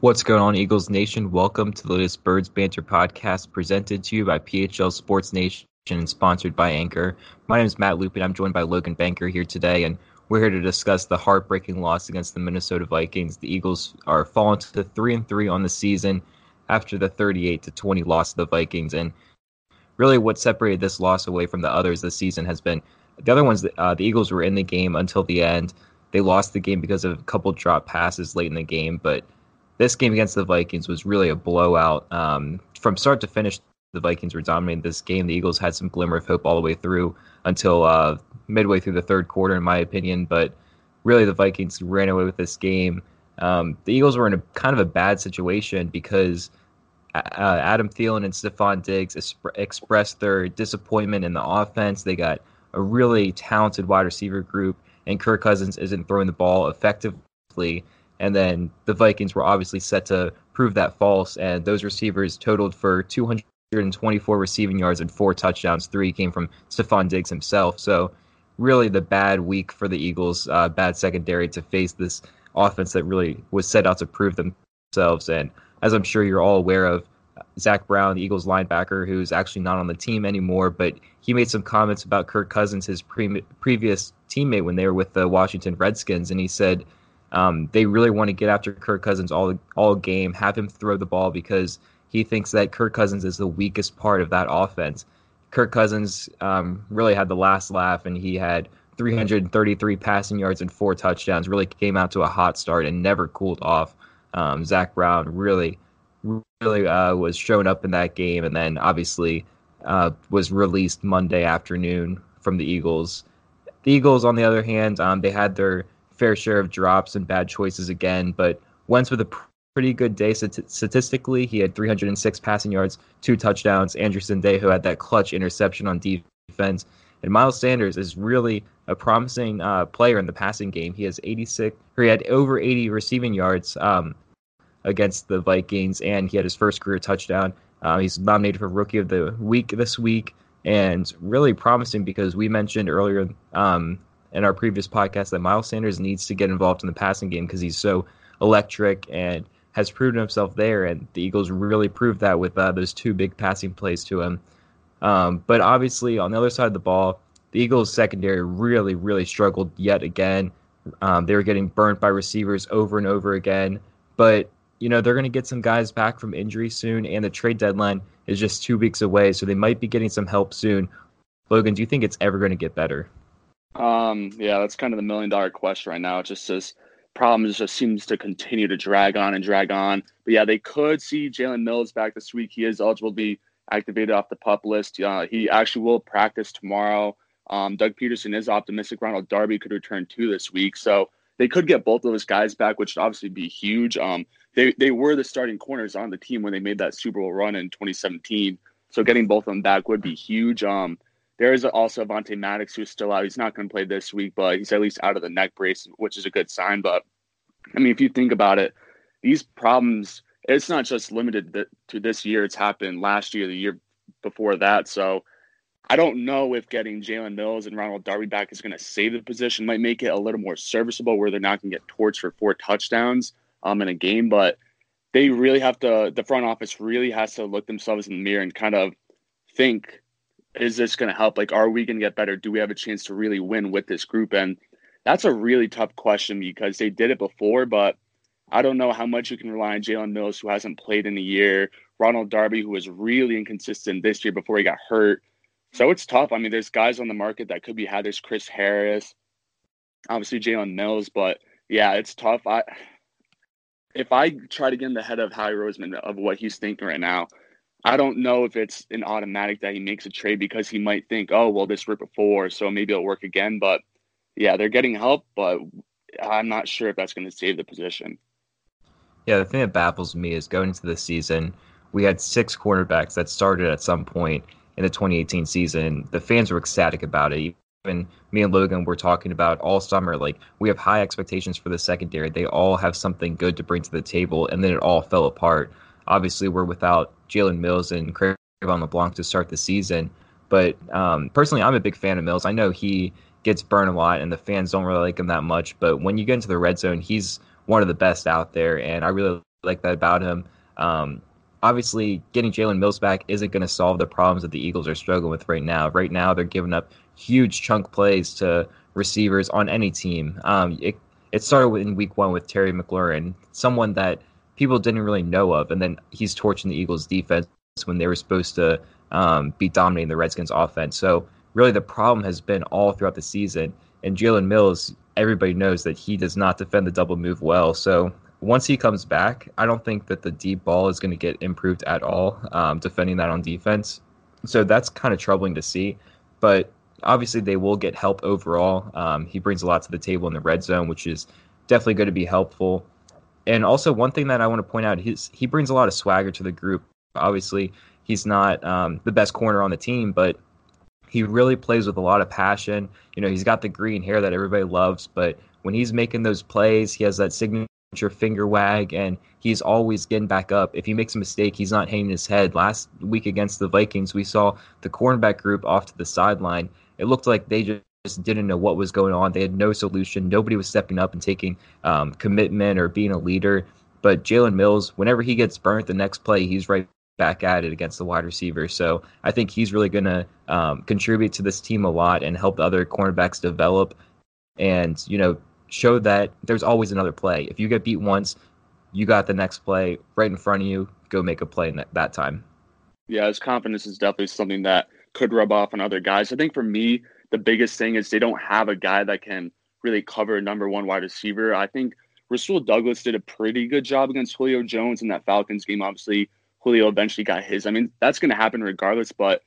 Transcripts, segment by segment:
What's going on, Eagles Nation? Welcome to the latest Birds Banter podcast presented to you by PHL Sports Nation and sponsored by Anchor. My name is Matt Lupin. I'm joined by Logan Banker here today, and we're here to discuss the heartbreaking loss against the Minnesota Vikings. The Eagles are falling to three and three on the season after the 38 to 20 loss to the Vikings, and really what separated this loss away from the others this season has been the other ones. Uh, the Eagles were in the game until the end. They lost the game because of a couple drop passes late in the game, but this game against the Vikings was really a blowout um, from start to finish. The Vikings were dominating this game. The Eagles had some glimmer of hope all the way through until uh, midway through the third quarter, in my opinion. But really, the Vikings ran away with this game. Um, the Eagles were in a kind of a bad situation because uh, Adam Thielen and Stefon Diggs esp- expressed their disappointment in the offense. They got a really talented wide receiver group, and Kirk Cousins isn't throwing the ball effectively. And then the Vikings were obviously set to prove that false, and those receivers totaled for 224 receiving yards and four touchdowns. Three came from Stefon Diggs himself. So, really, the bad week for the Eagles, uh, bad secondary to face this offense that really was set out to prove themselves. And as I'm sure you're all aware of, Zach Brown, the Eagles linebacker, who's actually not on the team anymore, but he made some comments about Kirk Cousins, his pre- previous teammate when they were with the Washington Redskins, and he said um, they really want to get after Kirk Cousins all all game, have him throw the ball because he thinks that Kirk Cousins is the weakest part of that offense. Kirk Cousins um, really had the last laugh, and he had 333 passing yards and four touchdowns. Really came out to a hot start and never cooled off. Um, Zach Brown really, really uh, was shown up in that game, and then obviously uh, was released Monday afternoon from the Eagles. The Eagles, on the other hand, um, they had their fair share of drops and bad choices again, but Wentz with a pretty good day statistically. He had 306 passing yards, two touchdowns. Anderson Day, who had that clutch interception on defense. And Miles Sanders is really a promising uh, player in the passing game. He has 86, or he had over 80 receiving yards um, against the Vikings, and he had his first career touchdown. Uh, he's nominated for Rookie of the Week this week, and really promising because we mentioned earlier um, in our previous podcast that Miles Sanders needs to get involved in the passing game because he's so electric and has proven himself there. And the Eagles really proved that with uh, those two big passing plays to him. Um, but obviously, on the other side of the ball, the Eagles' secondary really, really struggled yet again. Um, they were getting burnt by receivers over and over again. But, you know, they're going to get some guys back from injury soon, and the trade deadline is just two weeks away, so they might be getting some help soon. Logan, do you think it's ever going to get better? Um, yeah, that's kind of the million dollar question right now. It just says problems just seems to continue to drag on and drag on. But yeah, they could see Jalen Mills back this week. He is eligible to be activated off the pup list. Uh, he actually will practice tomorrow. Um, Doug Pederson is optimistic Ronald Darby could return too this week. So they could get both of those guys back, which would obviously be huge. Um, they, they were the starting corners on the team when they made that Super Bowl run in 2017. So getting both of them back would be huge. Um, there is also Avonte Maddox who's still out. He's not going to play this week, but he's at least out of the neck brace, which is a good sign. But I mean, if you think about it, these problems, it's not just limited to this year. It's happened last year, the year before that. So I don't know if getting Jalen Mills and Ronald Darby back is going to save the position. Might make it a little more serviceable where they're not going to get torched for four touchdowns um, in a game. But they really have to, the front office really has to look themselves in the mirror and kind of think is this going to help? Like, are we going to get better? Do we have a chance to really win with this group? And that's a really tough question because they did it before, but I don't know how much you can rely on Jalen Mills, who hasn't played in a year, Ronald Darby, who was really inconsistent this year before he got hurt. So it's tough. I mean, there's guys on the market that could be had. There's Chris Harris, obviously Jalen Mills, but yeah, it's tough. I if I try to get in the head of Howie Roseman of what he's thinking right now, I don't know if it's an automatic that he makes a trade because he might think, oh, well, this worked before, so maybe it'll work again. But yeah, they're getting help, but I'm not sure if that's going to save the position. Yeah, the thing that baffles me is going into the season, we had six quarterbacks that started at some point in the 2018 season. The fans were ecstatic about it. Even me and Logan were talking about all summer, like we have high expectations for the secondary. They all have something good to bring to the table, and then it all fell apart. Obviously, we're without Jalen Mills and Cre'Von LeBlanc to start the season. But um, personally, I'm a big fan of Mills. I know he gets burned a lot, and the fans don't really like him that much. But when you get into the red zone, he's one of the best out there, and I really like that about him. Um, obviously, getting Jalen Mills back isn't going to solve the problems that the Eagles are struggling with right now. Right now, they're giving up huge chunk plays to receivers on any team. Um, it, it started in week one with Terry McLaurin, someone that people didn't really know of, and then he's torching the Eagles' defense when they were supposed to um, be dominating the Redskins' offense. So really, the problem has been all throughout the season. And Jalen Mills, everybody knows that he does not defend the double move well. So once he comes back, I don't think that the deep ball is going to get improved at all, um, defending that on defense. So that's kind of troubling to see. But obviously, they will get help overall. Um, he brings a lot to the table in the red zone, which is definitely going to be helpful. And also, one thing that I want to point out, is he brings a lot of swagger to the group. Obviously, he's not um, the best corner on the team, but he really plays with a lot of passion. You know, he's got the green hair that everybody loves, but when he's making those plays, he has that signature finger wag and he's always getting back up. If he makes a mistake, he's not hanging his head. Last week against the Vikings, we saw the cornerback group off to the sideline. It looked like they just didn't know what was going on. They had no solution. Nobody was stepping up and taking um, commitment or being a leader. But Jalen Mills, whenever he gets burnt, the next play he's right back at it against the wide receiver. So I think he's really going to um, contribute to this team a lot and help the other cornerbacks develop. And you know, show that there's always another play. If you get beat once, you got the next play right in front of you. Go make a play in that time. Yeah, his confidence is definitely something that could rub off on other guys. I think for me, the biggest thing is they don't have a guy that can really cover number one wide receiver. I think Rasul Douglas did a pretty good job against Julio Jones in that Falcons game. Obviously, Julio eventually got his. I mean, that's going to happen regardless. But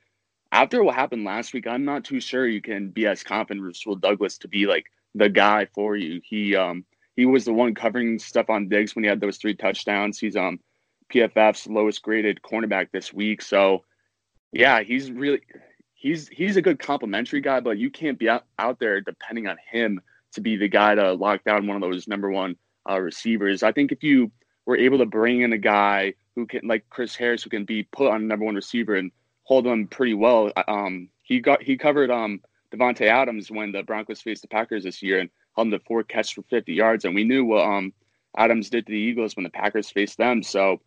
after what happened last week, I'm not too sure you can be as confident Rasul Douglas to be like the guy for you. He um he was the one covering Stefon Diggs when he had those three touchdowns. He's um PFF's lowest graded cornerback this week. So yeah, he's really he's he's a good complimentary guy, but you can't be out, out there depending on him to be the guy to lock down one of those number one uh, receivers. I think if you were able to bring in a guy who can like Chris Harris who can be put on number one receiver and hold him pretty well. Um, he got he covered um Davante Adams when the Broncos faced the Packers this year and held him to four catches for 50 yards. And we knew what um, Adams did to the Eagles when the Packers faced them. So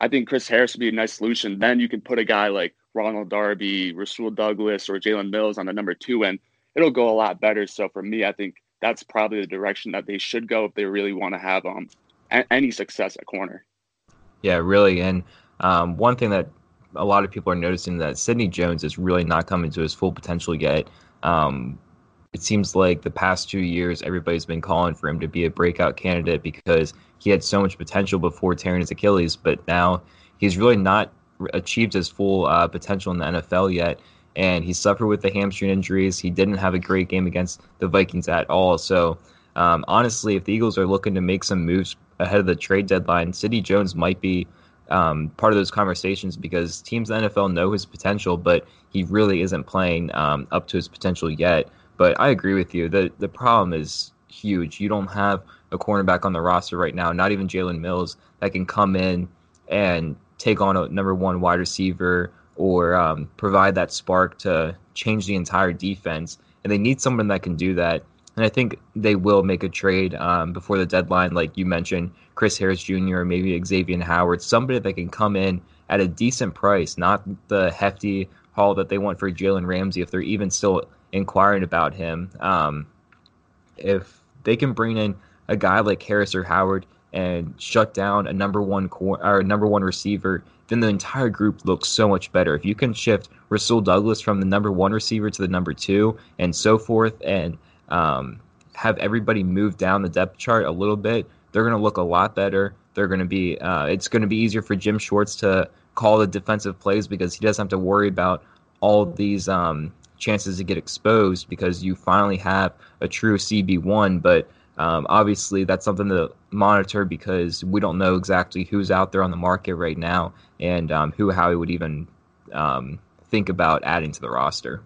I think Chris Harris would be a nice solution. Then you can put a guy like Ronald Darby, Rasul Douglas, or Jalen Mills on the number two, and it'll go a lot better. So for me, I think that's probably the direction that they should go if they really want to have um, a- any success at corner. Yeah, really. And um, one thing that a lot of people are noticing that Sidney Jones is really not coming to his full potential yet. Um, it seems like the past two years, everybody's been calling for him to be a breakout candidate because he had so much potential before tearing his Achilles, but now he's really not achieved his full uh, potential in the NFL yet. And he suffered with the hamstring injuries. He didn't have a great game against the Vikings at all. So, um, honestly, if the Eagles are looking to make some moves ahead of the trade deadline, Sidney Jones might be um, part of those conversations because teams in the NFL know his potential, but he really isn't playing um, up to his potential yet. But I agree with you. The the problem is huge. You don't have a cornerback on the roster right now, not even Jalen Mills, that can come in and take on a number one wide receiver or um, provide that spark to change the entire defense. And they need someone that can do that. And I think they will make a trade um, before the deadline, like you mentioned, Chris Harris Jr. or maybe Xavier Howard, somebody that can come in at a decent price, not the hefty haul that they want for Jalen Ramsey if they're even still inquiring about him. Um, if they can bring in a guy like Harris or Howard and shut down a number one cor- or number one receiver, then the entire group looks so much better. If you can shift Rasul Douglas from the number one receiver to the number two and so forth, and um, have everybody move down the depth chart a little bit, they're going to look a lot better. They're going to be. Uh, it's going to be easier for Jim Schwartz to call the defensive plays because he doesn't have to worry about all these um, chances to get exposed because you finally have a true CB1. But um, obviously, that's something to monitor because we don't know exactly who's out there on the market right now and um, who Howie would even um, think about adding to the roster.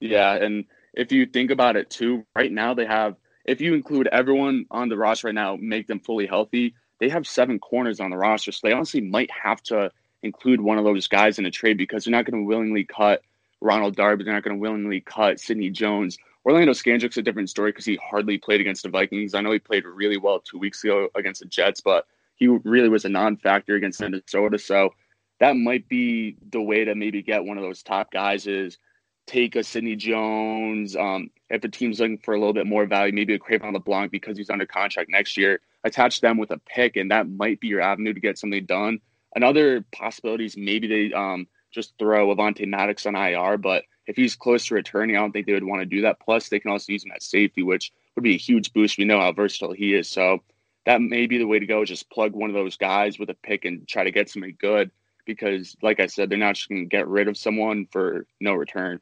Yeah, and if you think about it too, right now they have, if you include everyone on the roster right now, make them fully healthy, they have seven corners on the roster. So they honestly might have to include one of those guys in a trade because they're not going to willingly cut Ronald Darby. They're not going to willingly cut Sidney Jones. Orlando Scandrick's a different story because he hardly played against the Vikings. I know he played really well two weeks ago against the Jets, but he really was a non-factor against Minnesota. So that might be the way to maybe get one of those top guys is take a Sidney Jones. Um, if a team's looking for a little bit more value, maybe a Cre'Von LeBlanc because he's under contract next year. Attach them with a pick, and that might be your avenue to get something done. Another possibility is maybe they um, just throw Avonte Maddox on IR, but if he's close to returning, I don't think they would want to do that. Plus, they can also use him at safety, which would be a huge boost. We know how versatile he is. So that may be the way to go, just plug one of those guys with a pick and try to get somebody good because, like I said, they're not just going to get rid of someone for no return.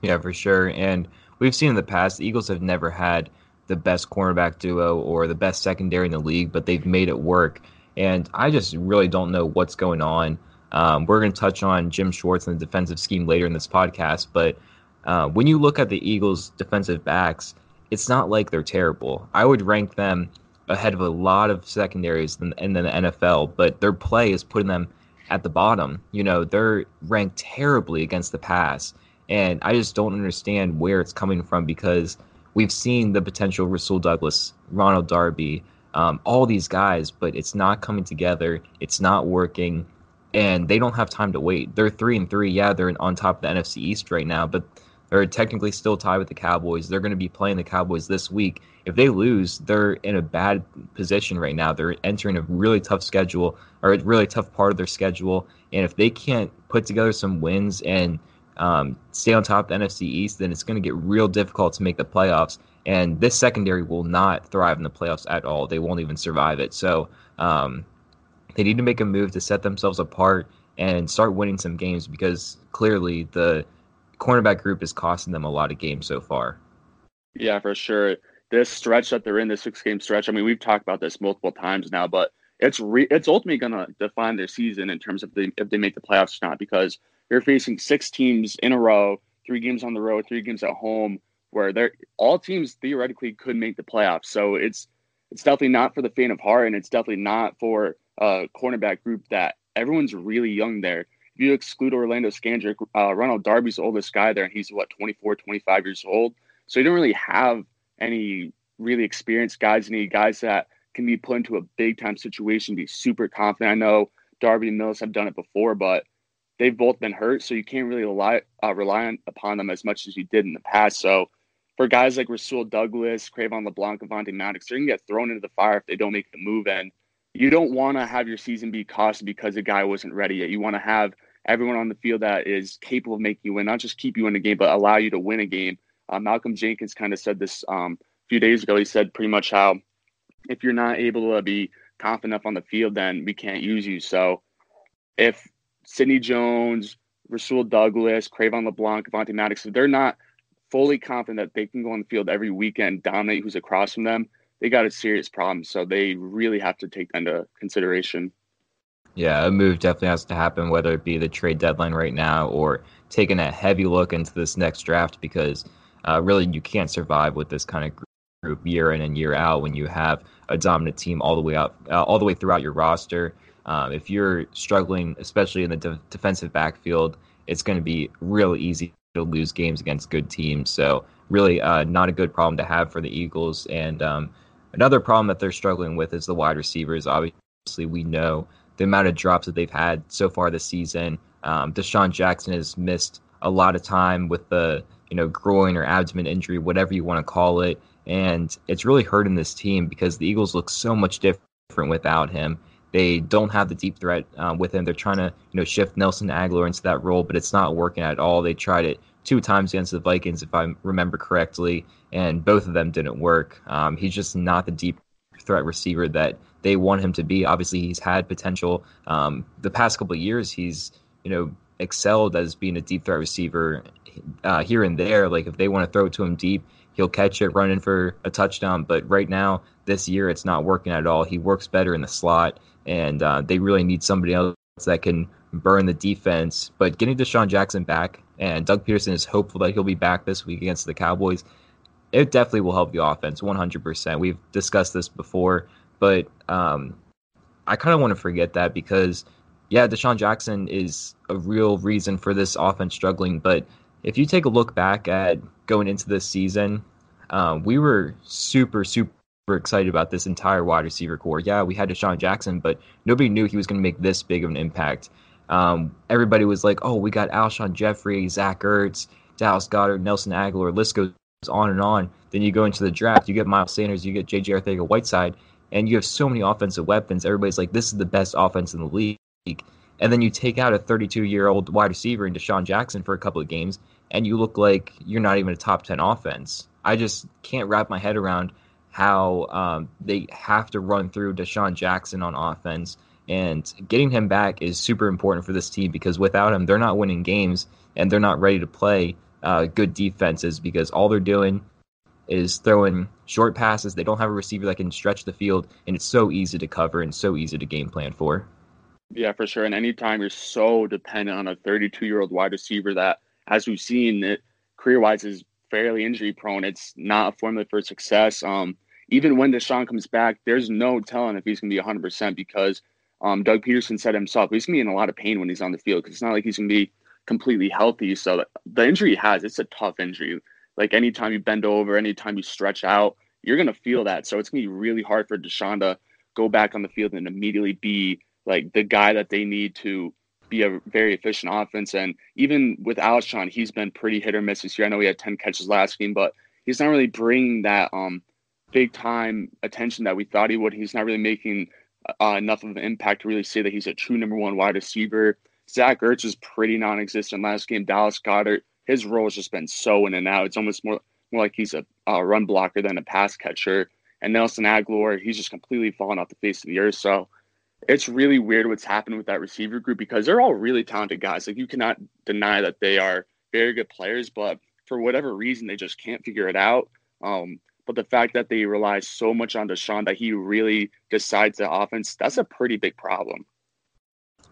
Yeah, for sure. And we've seen in the past, the Eagles have never had the best cornerback duo or the best secondary in the league, but they've made it work. And I just really don't know what's going on. Um, we're going to touch on Jim Schwartz and the defensive scheme later in this podcast, but uh, when you look at the Eagles' defensive backs, it's not like they're terrible. I would rank them ahead of a lot of secondaries in, the NFL, but their play is putting them at the bottom. You know, they're ranked terribly against the pass. And I just don't understand where it's coming from because we've seen the potential Rasul Douglas, Ronald Darby, um, all these guys, but it's not coming together. It's not working, and they don't have time to wait. They're three and three. Yeah, they're on top of the NFC East right now, but they're technically still tied with the Cowboys. They're going to be playing the Cowboys this week. If they lose, they're in a bad position right now. They're entering a really tough schedule or a really tough part of their schedule. And if they can't put together some wins and um, stay on top of the NFC East, then it's going to get real difficult to make the playoffs. And this secondary will not thrive in the playoffs at all. They won't even survive it. So um, they need to make a move to set themselves apart and start winning some games because clearly the cornerback group is costing them a lot of games so far. Yeah, for sure. This stretch that they're in, this six game stretch, I mean, we've talked about this multiple times now, but it's re- it's ultimately going to define their season in terms of the, if they make the playoffs or not because you're facing six teams in a row, three games on the road, three games at home, where they're all teams theoretically could make the playoffs. So it's it's definitely not for the faint of heart, and it's definitely not for a cornerback group that everyone's really young there. If you exclude Orlando Scandrick, uh, Ronald Darby's the oldest guy there, and he's what 24, 25 years old. So you don't really have any really experienced guys, any guys that can be put into a big time situation, be super confident. I know Darby and Mills have done it before, but they've both been hurt, so you can't really rely uh, rely on, upon them as much as you did in the past. So for guys like Rasul Douglas, Cre'Von LeBlanc, Avonte Maddox, they're gonna get thrown into the fire if they don't make the move. And you don't want to have your season be cost because a guy wasn't ready yet. You want to have everyone on the field that is capable of making you win, not just keep you in a game, but allow you to win a game. Uh, Malcolm Jenkins kind of said this um, a few days ago. He said pretty much how if you're not able to be confident enough on the field, then we can't use you. So if Sidney Jones, Rasul Douglas, Cre'Von LeBlanc, Avonte Maddox, if they're not fully confident that they can go on the field every weekend, dominate who's across from them, they got a serious problem. So they really have to take that into consideration. Yeah, a move definitely has to happen, whether it be the trade deadline right now or taking a heavy look into this next draft, because uh, really you can't survive with this kind of group year in and year out when you have a dominant team all the way up, uh, all the way throughout your roster. Um, if you're struggling, especially in the de- defensive backfield, it's going to be real easy to lose games against good teams. So really, uh, not a good problem to have for the Eagles. And um, another problem that they're struggling with is the wide receivers. Obviously, we know the amount of drops that they've had so far this season. Um, DeSean Jackson has missed a lot of time with the you know groin or abdomen injury, whatever you want to call it, and it's really hurting this team because the Eagles look so much different without him. They don't have the deep threat uh, with him. They're trying to, you know, shift Nelson Agholor into that role, but it's not working at all. They tried it two times against the Vikings, if I remember correctly, and both of them didn't work. Um, he's just not the deep threat receiver that they want him to be. Obviously, he's had potential. Um, the past couple of years, he's, you know, excelled as being a deep threat receiver uh, here and there. Like if they want to throw it to him deep, he'll catch it, run in for a touchdown. But right now, this year, it's not working at all. He works better in the slot, and uh, they really need somebody else that can burn the defense. But getting DeSean Jackson back, and Doug Pederson is hopeful that he'll be back this week against the Cowboys. It definitely will help the offense 100%. We've discussed this before, but um, I kind of want to forget that because, yeah, DeSean Jackson is a real reason for this offense struggling. But if you take a look back at going into this season, um, we were super, super excited about this entire wide receiver core. Yeah, we had DeSean Jackson, but nobody knew he was going to make this big of an impact. Um, everybody was like, oh, we got Alshon Jeffery, Zach Ertz, Dallas Goedert, Nelson Agholor." list goes on and on. Then you go into the draft, you get Miles Sanders, you get J.J. Arcega-Whiteside, and you have so many offensive weapons. Everybody's like, this is the best offense in the league. And then you take out a 32 year old wide receiver in DeSean Jackson for a couple of games, and you look like you're not even a top 10 offense. I just can't wrap my head around how um, they have to run through DeSean Jackson on offense. And getting him back is super important for this team because without him, they're not winning games and they're not ready to play uh, good defenses because all they're doing is throwing short passes. They don't have a receiver that can stretch the field, and it's so easy to cover and so easy to game plan for. Yeah, for sure. And anytime you're so dependent on a 32 year old wide receiver that, as we've seen, career wise is fairly injury prone, it's not a formula for success. Um, even when DeSean comes back, there's no telling if he's going to be 100% because um, Doug Pederson said himself he's to be in a lot of pain when he's on the field because it's not like he's going to be completely healthy. So the injury he has, it's a tough injury. Like anytime you bend over, anytime you stretch out, you're going to feel that. So it's going to be really hard for DeSean to go back on the field and immediately be like the guy that they need to be a very efficient offense. And even with Alshon, he's been pretty hit or miss this year. I know he had 10 catches last game, but he's not really bringing that um, big time attention that we thought he would. He's not really making uh, enough of an impact to really say that he's a true number one wide receiver. Zach Ertz is pretty non-existent last game. Dallas Goedert, his role has just been so in and out. It's almost more more like he's a, run blocker than a pass catcher. And Nelson Agholor, he's just completely fallen off the face of the earth. So it's really weird what's happened with that receiver group because they're all really talented guys. Like you cannot deny that they are very good players, but for whatever reason, they just can't figure it out. Um, but the fact that they rely so much on DeSean that he really decides the offense, that's a pretty big problem.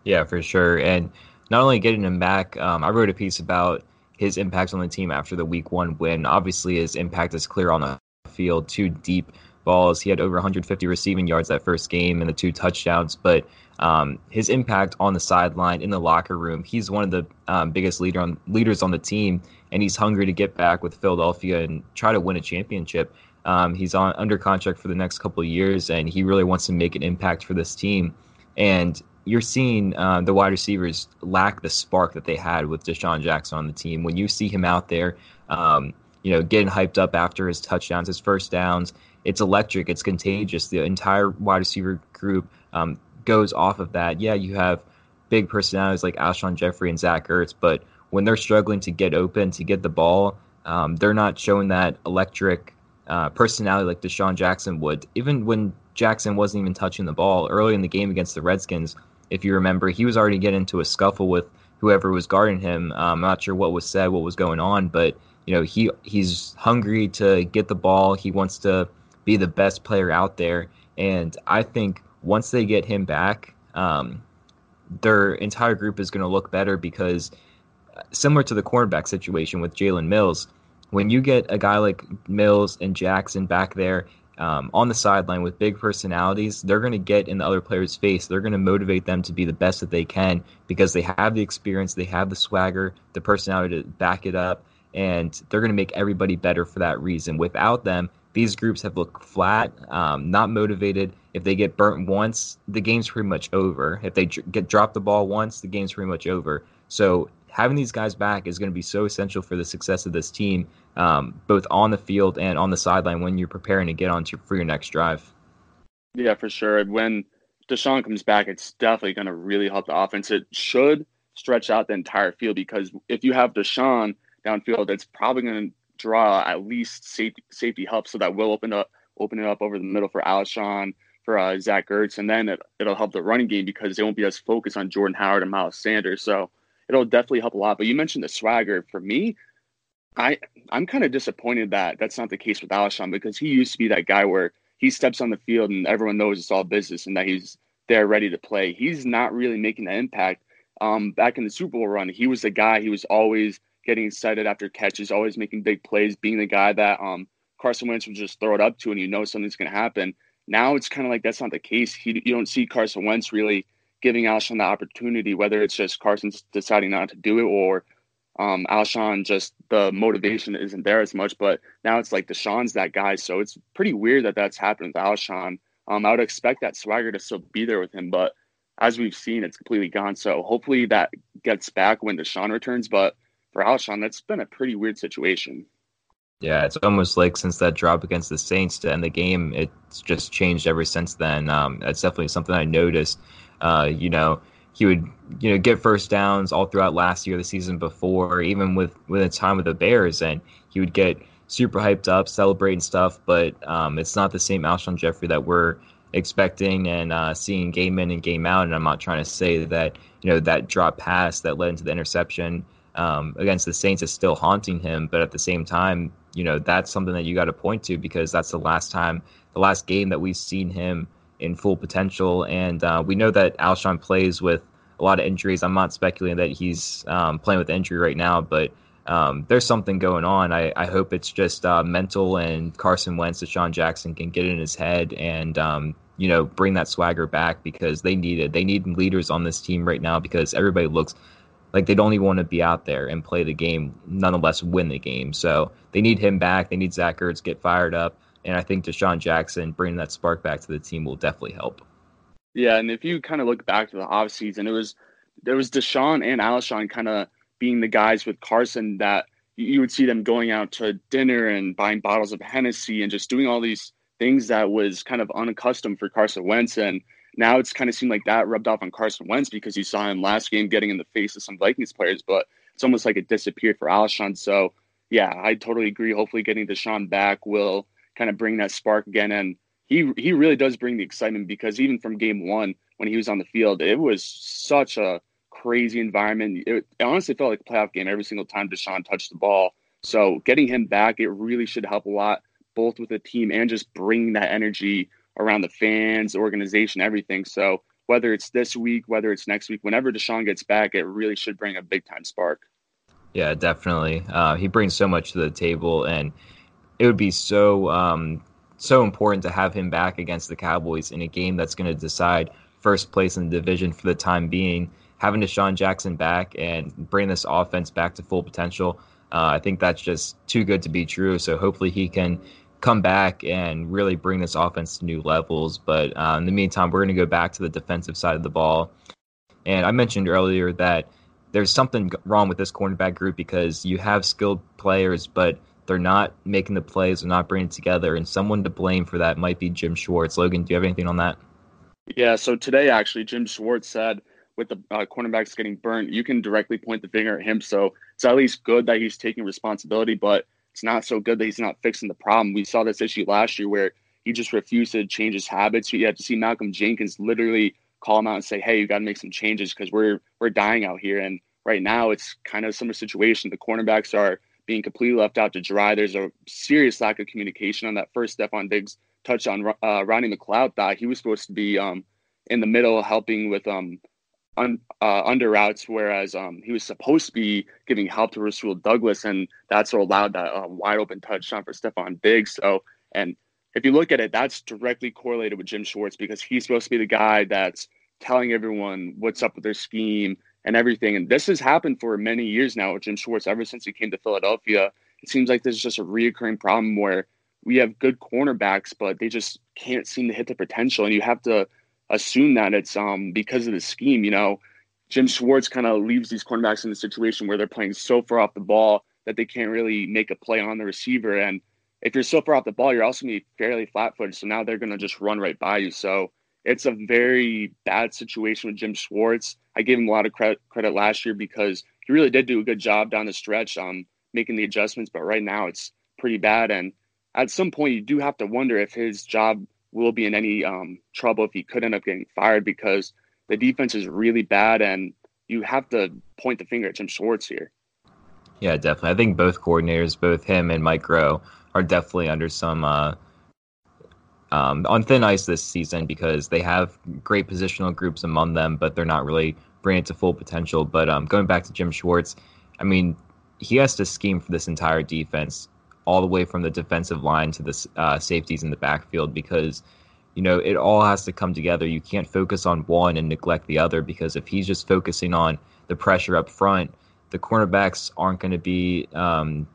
Yeah, for sure. And not only getting him back, um, I wrote a piece about his impact on the team after the week one win. Obviously, his impact is clear on the field, two deep balls. He had over 150 receiving yards that first game and the two touchdowns. But um, his impact on the sideline in the locker room, he's one of the um, biggest leader on, leaders on the team, and he's hungry to get back with Philadelphia and try to win a championship. Um, he's on under contract for the next couple of years, and he really wants to make an impact for this team. And you're seeing uh, the wide receivers lack the spark that they had with DeSean Jackson on the team. When you see him out there, um, you know, getting hyped up after his touchdowns, his first downs, it's electric. It's contagious. The entire wide receiver group um, goes off of that. Yeah, you have big personalities like Alshon Jeffery and Zach Ertz, but when they're struggling to get open, to get the ball, um, they're not showing that electric uh, personality like DeSean Jackson would. Even when Jackson wasn't even touching the ball early in the game against the Redskins, if you remember, he was already getting into a scuffle with whoever was guarding him. I'm not sure what was said, what was going on, but you know he he's hungry to get the ball. He wants to be the best player out there, and I think once they get him back, um, their entire group is going to look better because similar to the cornerback situation with Jalen Mills, when you get a guy like Mills and Jackson back there um, on the sideline with big personalities, they're going to get in the other player's face. They're going to motivate them to be the best that they can because they have the experience, they have the swagger, the personality to back it up, and they're going to make everybody better for that reason. Without them, these groups have looked flat, um, not motivated. If they get burnt once, the game's pretty much over. If they dr- get dropped the ball once, the game's pretty much over. So having these guys back is going to be so essential for the success of this team, um, both on the field and on the sideline when you're preparing to get on to, for your next drive. Yeah, for sure. When DeSean comes back, it's definitely going to really help the offense. It should stretch out the entire field because if you have DeSean downfield, it's probably going to draw at least safety, safety help, so that will open up open it up over the middle for Alshon, for uh, Zach Ertz, and then it, it'll help the running game because they won't be as focused on Jordan Howard and Miles Sanders. So it'll definitely help a lot. But you mentioned the swagger. For me, I I'm kind of disappointed that that's not the case with Alshon because he used to be that guy where he steps on the field and everyone knows it's all business and that he's there ready to play. He's not really making an impact. Um, back in the Super Bowl run, he was the guy. He was always getting excited after catches, always making big plays, being the guy that um, Carson Wentz would just throw it up to, and you know something's going to happen. Now it's kind of like that's not the case. He, you don't see Carson Wentz really giving Alshon the opportunity, whether it's just Carson's deciding not to do it or um, Alshon just the motivation isn't there as much. But now it's like DeSean's that guy, so it's pretty weird that that's happened with Alshon. Um, I would expect that swagger to still be there with him, but as we've seen, it's completely gone. So hopefully that gets back when DeSean returns. But for Alshon, that's been a pretty weird situation. Yeah, it's almost like since that drop against the Saints to end the game, it's just changed ever since then. Um, that's definitely something I noticed. Uh, you know, he would you know get first downs all throughout last year, the season before, even with with a time with the Bears, and he would get super hyped up, celebrating stuff. But um, it's not the same Alshon Jeffery that we're expecting and uh, seeing game in and game out. And I'm not trying to say that you know that drop pass that led into the interception um, against the Saints is still haunting him, but at the same time, you know that's something that you got to point to because that's the last time, the last game that we've seen him in full potential. And uh, we know that Alshon plays with a lot of injuries. I'm not speculating that he's um, playing with injury right now, but um, there's something going on. I, I hope it's just uh, mental and Carson Wentz, DeSean Jackson can get in his head and um, you know bring that swagger back because they need it. They need leaders on this team right now because everybody looks like they don't even want to be out there and play the game, nonetheless win the game. So they need him back. They need Zach Ertz get fired up. And I think DeSean Jackson bringing that spark back to the team will definitely help. Yeah, and if you kind of look back to the offseason, it was there was DeSean and Alshon kind of being the guys with Carson that you would see them going out to dinner and buying bottles of Hennessy and just doing all these things that was kind of unaccustomed for Carson Wentz. And now it's kind of seemed like that rubbed off on Carson Wentz because you saw him last game getting in the face of some Vikings players, but it's almost like it disappeared for Alshon. So yeah, I totally agree. Hopefully getting DeSean back will kind of bring that spark again. And he he really does bring the excitement because even from game one when he was on the field, it was such a crazy environment. It, it honestly felt like a playoff game every single time DeSean touched the ball. So getting him back, it really should help a lot, both with the team and just bringing that energy around the fans, organization, everything. So whether it's this week, whether it's next week, whenever DeSean gets back, it really should bring a big time spark. Yeah, definitely. Uh, he brings so much to the table, and it would be so um, so important to have him back against the Cowboys in a game that's going to decide first place in the division for the time being. Having DeSean Jackson back and bring this offense back to full potential, uh, I think that's just too good to be true. So hopefully he can come back and really bring this offense to new levels. But uh, in the meantime, we're going to go back to the defensive side of the ball. And I mentioned earlier that there's something wrong with this cornerback group because you have skilled players, but they're not making the plays, they're not bringing it together, and someone to blame for that might be Jim Schwartz. Logan, do you have anything on that? Yeah, so today actually, Jim Schwartz said with the uh, cornerbacks getting burnt, you can directly point the finger at him. So it's at least good that he's taking responsibility, but it's not so good that he's not fixing the problem. We saw this issue last year where he just refused to change his habits. You had to see Malcolm Jenkins literally call him out and say, "Hey, you got to make some changes because we're we're dying out here." And right now, it's kind of a similar situation. The cornerbacks are being completely left out to dry. There's a serious lack of communication on that first Stefon Diggs touch on uh, Rodney McLeod thought he was supposed to be um, in the middle helping with um, un, uh, under routes, whereas um, he was supposed to be giving help to Rasul Douglas, and that's what allowed that uh, wide open touchdown for Stefon Diggs. So, and if you look at it, that's directly correlated with Jim Schwartz because he's supposed to be the guy that's telling everyone what's up with their scheme and everything. And this has happened for many years now with Jim Schwartz. Ever since he came to Philadelphia, it seems like there's just a reoccurring problem where we have good cornerbacks, but they just can't seem to hit the potential. And you have to assume that it's um because of the scheme. You know, Jim Schwartz kind of leaves these cornerbacks in a situation where they're playing so far off the ball that they can't really make a play on the receiver. And if you're so far off the ball, you're also going to be fairly flat footed. So now they're going to just run right by you. So it's a very bad situation with Jim Schwartz. I gave him a lot of credit, credit last year because he really did do a good job down the stretch on um, making the adjustments. But right now it's pretty bad. And at some point, you do have to wonder if his job will be in any um, trouble if he could end up getting fired because the defense is really bad. And you have to point the finger at Jim Schwartz here. Yeah, definitely. I think both coordinators, both him and Mike Groh, are definitely under some uh, um, on thin ice this season because they have great positional groups among them, but they're not really bringing it to full potential. But um, going back to Jim Schwartz, I mean, he has to scheme for this entire defense, all the way from the defensive line to the uh, safeties in the backfield, because you know it all has to come together. You can't focus on one and neglect the other because if he's just focusing on the pressure up front, the cornerbacks aren't going to be, um,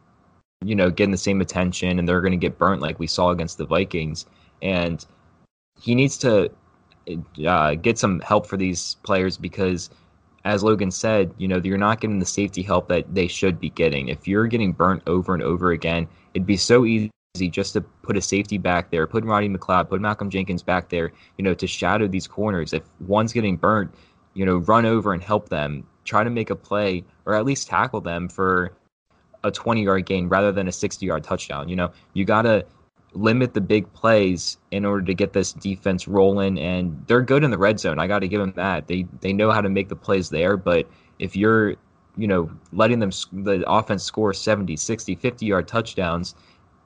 you know, getting the same attention, and they're going to get burnt like we saw against the Vikings and he needs to uh, get some help for these players because, as Logan said, you know you're not getting the safety help that they should be getting. If you're getting burnt over and over again, it'd be so easy just to put a safety back there, put Rodney McLeod, put Malcolm Jenkins back there, you know, to shadow these corners. If one's getting burnt, you know, run over and help them. Try to make a play or at least tackle them for a 20 yard gain rather than a 60 yard touchdown. You know, you got to limit the big plays in order to get this defense rolling and they're good in the red zone. I got to give them that. They they know how to make the plays there, but if you're, you know, letting them the offense score 70, 60, 50 yard touchdowns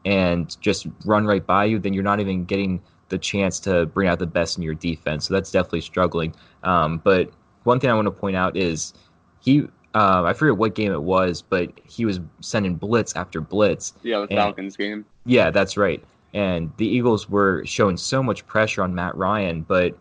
and just run right by you, then you're not even getting the chance to bring out the best in your defense. So that's definitely struggling. Um, but one thing I want to point out is he uh, I forget what game it was, but he was sending blitz after blitz. Yeah, the Falcons game. Yeah, that's right and the Eagles were showing so much pressure on Matt Ryan, but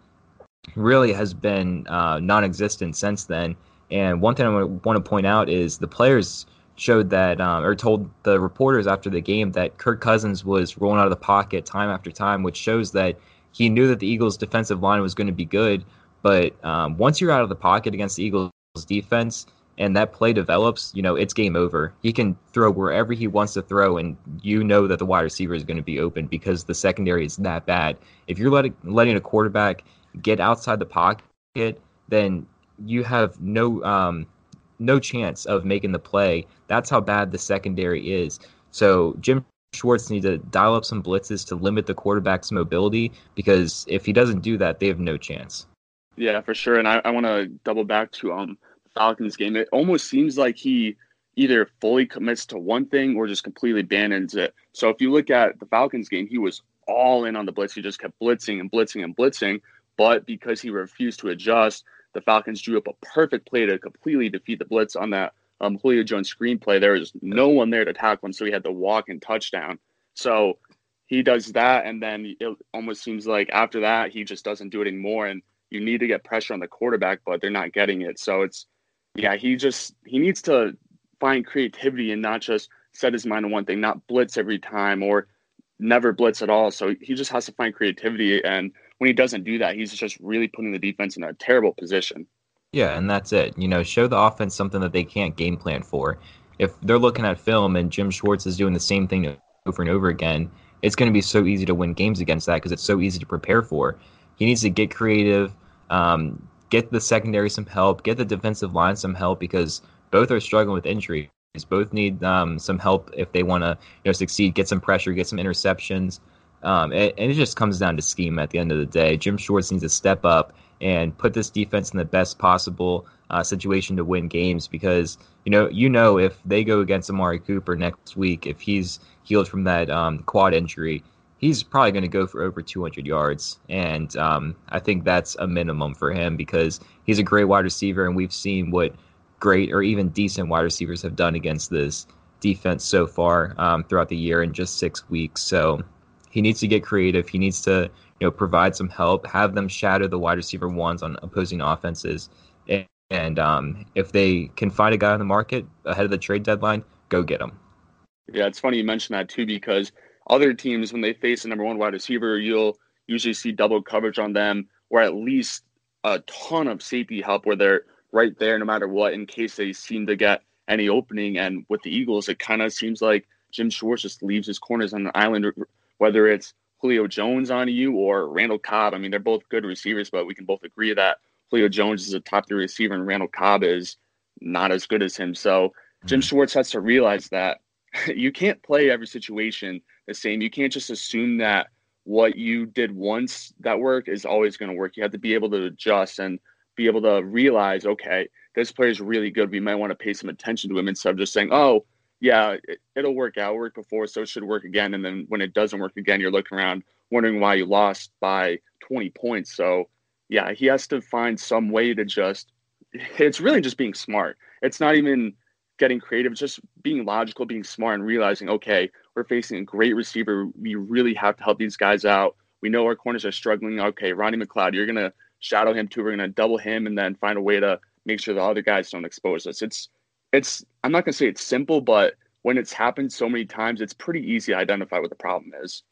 really has been uh, non-existent since then. And one thing I want to point out is the players showed that, um, or told the reporters after the game that Kirk Cousins was rolling out of the pocket time after time, which shows that he knew that the Eagles' defensive line was going to be good. But um, once you're out of the pocket against the Eagles' defense, and that play develops, you know, it's game over. He can throw wherever he wants to throw, and you know that the wide receiver is going to be open because the secondary is that bad. If you're letting letting a quarterback get outside the pocket, then you have no um, no chance of making the play. That's how bad the secondary is. So Jim Schwartz needs to dial up some blitzes to limit the quarterback's mobility because if he doesn't do that, they have no chance. Yeah, for sure. And I, I want to double back to um Falcons game, it almost seems like he either fully commits to one thing or just completely abandons it. So if you look at the Falcons game, he was all in on the blitz. He just kept blitzing and blitzing and blitzing. But because he refused to adjust, the Falcons drew up a perfect play to completely defeat the blitz on that um, Julio Jones screenplay. There was no one there to tackle him, so he had to walk and touchdown. So he does that, and then it almost seems like after that he just doesn't do it anymore. And you need to get pressure on the quarterback, but they're not getting it. So it's yeah, he just he needs to find creativity and not just set his mind on one thing, not blitz every time or never blitz at all. So he just has to find creativity and when he doesn't do that, he's just really putting the defense in a terrible position. Yeah, and that's it. You know, show the offense something that they can't game plan for. If they're looking at film and Jim Schwartz is doing the same thing over and over again, it's going to be so easy to win games against that because it's so easy to prepare for. He needs to get creative, um, get the secondary some help, get the defensive line some help because both are struggling with injuries. Both need um, some help if they want to you know succeed, get some pressure, get some interceptions. Um, and, and, it just comes down to scheme at the end of the day. Jim Schwartz needs to step up and put this defense in the best possible uh, situation to win games because you know you know if they go against Amari Cooper next week, if he's healed from that um, quad injury, he's probably going to go for over 200 yards. And um, I think that's a minimum for him because he's a great wide receiver, and we've seen what great or even decent wide receivers have done against this defense so far um, throughout the year in just six weeks. So he needs to get creative. He needs to you know provide some help, have them shadow the wide receiver ones on opposing offenses. And, and um, if they can find a guy on the market ahead of the trade deadline, go get him. Yeah, it's funny you mention that too because other teams, when they face a number one wide receiver, you'll usually see double coverage on them or at least a ton of safety help where they're right there no matter what in case they seem to get any opening. And with the Eagles, it kind of seems like Jim Schwartz just leaves his corners on an island, whether it's Julio Jones on you or Randall Cobb. I mean, they're both good receivers, but we can both agree that Julio Jones is a top three receiver and Randall Cobb is not as good as him. So Jim mm-hmm. Schwartz has to realize that you can't play every situation the same. You can't just assume that what you did once that work is always going to work. You have to be able to adjust and be able to realize, okay, this player is really good. We might want to pay some attention to him instead of just saying, oh, yeah, it, will work out. It worked before, so it should work again. And then when it doesn't work again, you're looking around wondering why you lost by 20 points. So, yeah, he has to find some way to just, it's really just being smart. It's not even getting creative, it's just being logical, being smart, and realizing, okay, we're facing a great receiver. We really have to help these guys out. We know our corners are struggling. Okay, Rodney McLeod, you're going to shadow him too. We're going to double him and then find a way to make sure the other guys don't expose us. It's it's I'm not gonna say it's simple, but when it's happened so many times, it's pretty easy to identify what the problem is.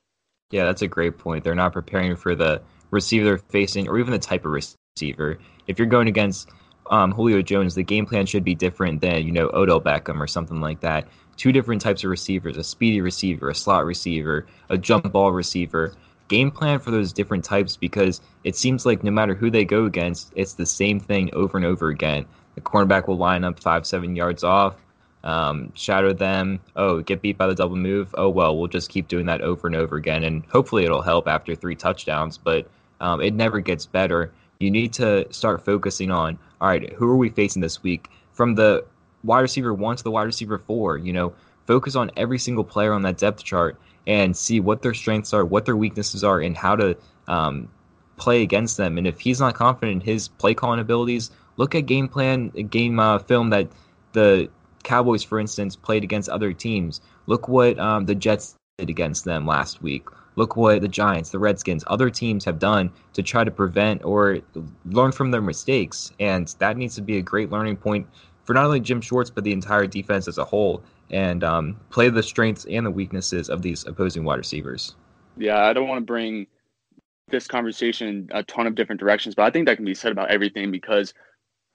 Yeah, that's a great point. They're not preparing for the receiver they're facing or even the type of receiver. If you're going against um, Julio Jones, the game plan should be different than, you know, Odell Beckham or something like that. Two different types of receivers, a speedy receiver, a slot receiver, a jump ball receiver. Game plan for those different types because it seems like no matter who they go against, it's the same thing over and over again. The cornerback will line up five, seven yards off, um, shadow them. Oh, get beat by the double move. Oh, well, we'll just keep doing that over and over again. And hopefully it'll help after three touchdowns, but um, it never gets better. You need to start focusing on, all right, who are we facing this week? From the wide receiver one to the wide receiver four, you know, focus on every single player on that depth chart and see what their strengths are, what their weaknesses are, and how to um, play against them. And if he's not confident in his play calling abilities, look at game plan, game uh, film that the Cowboys, for instance, played against other teams. Look what um, the Jets did against them last week. Look what the Giants, the Redskins, other teams have done to try to prevent or learn from their mistakes. And that needs to be a great learning point for not only Jim Schwartz, but the entire defense as a whole, and um, play the strengths and the weaknesses of these opposing wide receivers. Yeah, I don't want to bring this conversation a ton of different directions, but I think that can be said about everything because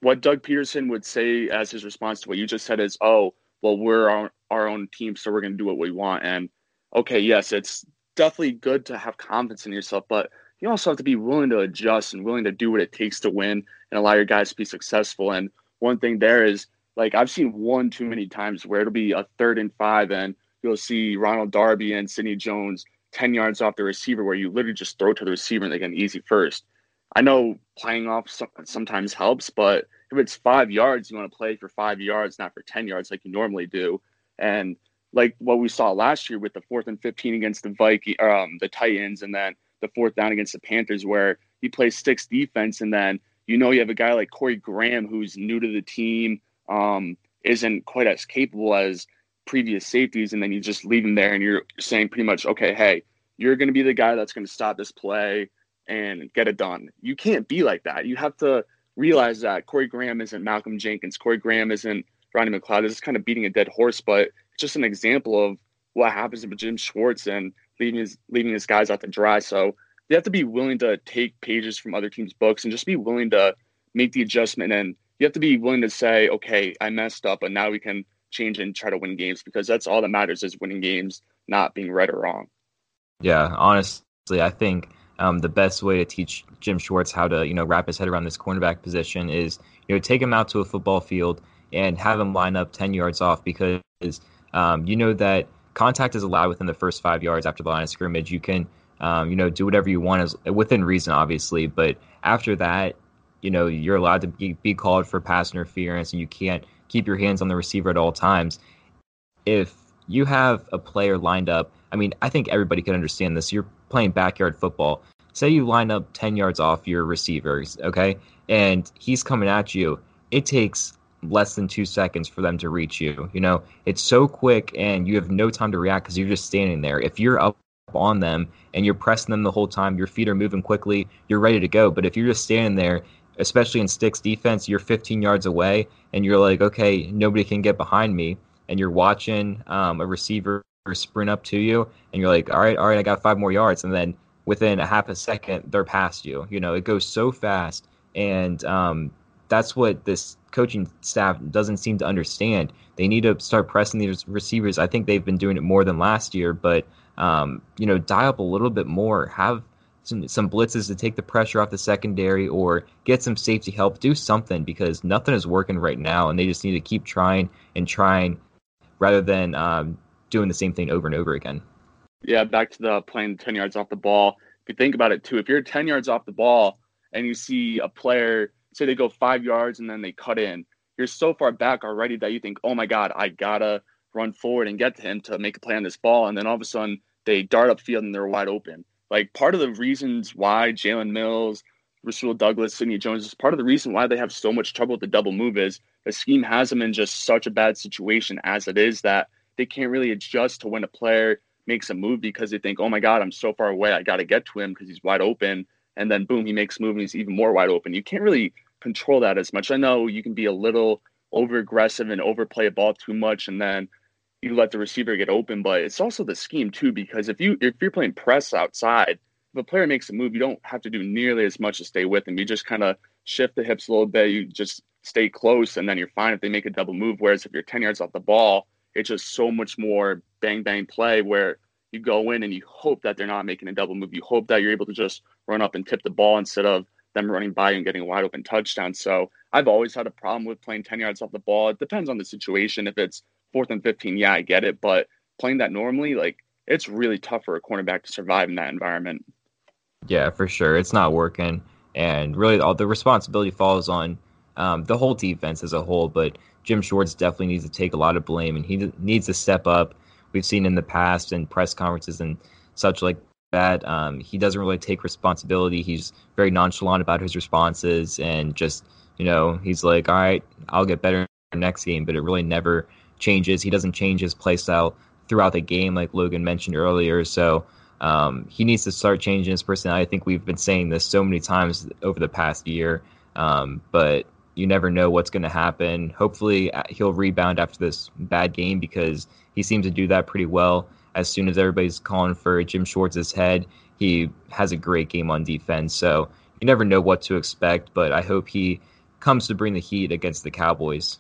what Doug Pederson would say as his response to what you just said is, "Oh, well, we're our, our own team, so we're going to do what we want." And okay, yes, it's definitely good to have confidence in yourself, but you also have to be willing to adjust and willing to do what it takes to win and allow your guys to be successful. And one thing there is, like, I've seen one too many times where it'll be a third and five, and you'll see Ronald Darby and Sidney Jones 10 yards off the receiver where you literally just throw to the receiver and they get an easy first. I know playing off sometimes helps, but if it's five yards, you want to play for five yards, not for 10 yards like you normally do. And like what we saw last year with the fourth and 15 against the Viking, um, the Titans, and then the fourth down against the Panthers, where he plays sticks defense, and then you know you have a guy like Corey Graham who's new to the team, um, isn't quite as capable as previous safeties, and then you just leave him there, and you're saying pretty much, okay, hey, you're going to be the guy that's going to stop this play and get it done. You can't be like that. You have to realize that Corey Graham isn't Malcolm Jenkins. Corey Graham isn't Rodney McLeod. This is kind of beating a dead horse, but it's just an example of what happens with Jim Schwartz and leaving his leaving his guys out to dry. So you have to be willing to take pages from other teams' books and just be willing to make the adjustment. And you have to be willing to say, okay, I messed up, but now we can change and try to win games because that's all that matters is winning games, not being right or wrong. Yeah, honestly, I think um, the best way to teach Jim Schwartz how to, you know, wrap his head around this cornerback position is, you know, take him out to a football field and have him line up 10 yards off because, um, you know, that contact is allowed within the first five yards after the line of scrimmage. You can, um, you know, do whatever you want as within reason, obviously, but after that, you know, you're allowed to be, be called for pass interference and you can't keep your hands on the receiver at all times. If you have a player lined up, I mean, I think everybody can understand this. You're playing backyard football. Say you line up 10 yards off your receivers, okay? And he's coming at you. It takes less than two seconds for them to reach you. You know, it's so quick and you have no time to react because you're just standing there. If you're up on them and you're pressing them the whole time, your feet are moving quickly, you're ready to go. But if you're just standing there, especially in sticks defense, you're 15 yards away and you're like, okay, nobody can get behind me. And you're watching um, a receiver sprint up to you and you're like, all right, all right, I got five more yards. And then within a half a second, they're past you. You know, it goes so fast. And um, that's what this coaching staff doesn't seem to understand. They need to start pressing these receivers. I think they've been doing it more than last year, but, um, you know, dial up a little bit more. Have some, some blitzes to take the pressure off the secondary or get some safety help. Do something because nothing is working right now. And they just need to keep trying and trying rather than um, doing the same thing over and over again. Yeah, back to the playing 10 yards off the ball. If you think about it too, if you're 10 yards off the ball and you see a player, say they go five yards and then they cut in, you're so far back already that you think, oh my God, I gotta run forward and get to him to make a play on this ball. And then all of a sudden they dart upfield and they're wide open. Like part of the reasons why Jalen Mills, Rasul Douglas, Sidney Jones is part of the reason why they have so much trouble with the double move is the scheme has them in just such a bad situation as it is that they can't really adjust to when a player makes a move because they think, oh my God, I'm so far away. I got to get to him because he's wide open. And then boom, he makes a move and he's even more wide open. You can't really control that as much. I know you can be a little over aggressive and overplay a ball too much and then you let the receiver get open, but it's also the scheme too, because if you if you're playing press outside, if a player makes a move, you don't have to do nearly as much to stay with him. You just kind of shift the hips a little bit, you just stay close, and then you're fine if they make a double move. Whereas if you're 10 yards off the ball, it's just so much more bang bang play where you go in and you hope that they're not making a double move. You hope that you're able to just run up and tip the ball instead of them running by you and getting a wide open touchdown. So I've always had a problem with playing 10 yards off the ball. It depends on the situation. If it's fourth and 15, yeah, I get it. But playing that normally, like, it's really tough for a cornerback to survive in that environment. Yeah, for sure. It's not working. And really, all the responsibility falls on um, the whole defense as a whole. But Jim Schwartz definitely needs to take a lot of blame, and he needs to step up. We've seen in the past in press conferences and such like that. Um, he doesn't really take responsibility. He's very nonchalant about his responses, and just you know, he's like, "All right, I'll get better next game," but it really never changes. He doesn't change his play style throughout the game, like Logan mentioned earlier. So um, he needs to start changing his personality. I think we've been saying this so many times over the past year, um, but you never know what's going to happen. Hopefully, uh, he'll rebound after this bad game because he seems to do that pretty well. As soon as everybody's calling for Jim Schwartz's head, he has a great game on defense. So you never know what to expect, but I hope he comes to bring the heat against the Cowboys.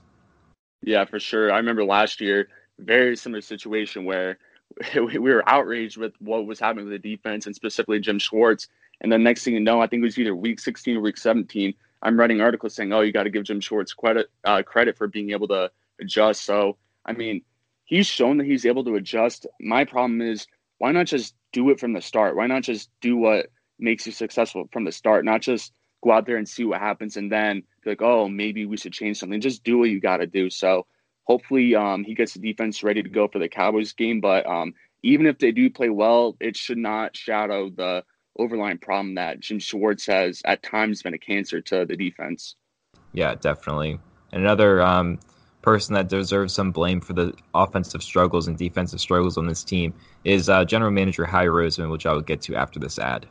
Yeah, for sure. I remember last year, very similar situation where we were outraged with what was happening with the defense and specifically Jim Schwartz. And then next thing you know, I think it was either week 16 or week 17. I'm writing articles saying, "Oh, you got to give Jim Schwartz credit uh, credit for being able to adjust." So, I mean, he's shown that he's able to adjust. My problem is, why not just do it from the start? Why not just do what makes you successful from the start? Not just go out there and see what happens and then be like, oh, maybe we should change something. Just do what you got to do. So hopefully um, he gets the defense ready to go for the Cowboys game. But um, even if they do play well, it should not shadow the overlying problem that Jim Schwartz has at times been a cancer to the defense. Yeah, definitely. And another um, person that deserves some blame for the offensive struggles and defensive struggles on this team is uh, General Manager Howie Roseman, which I will get to after this ad.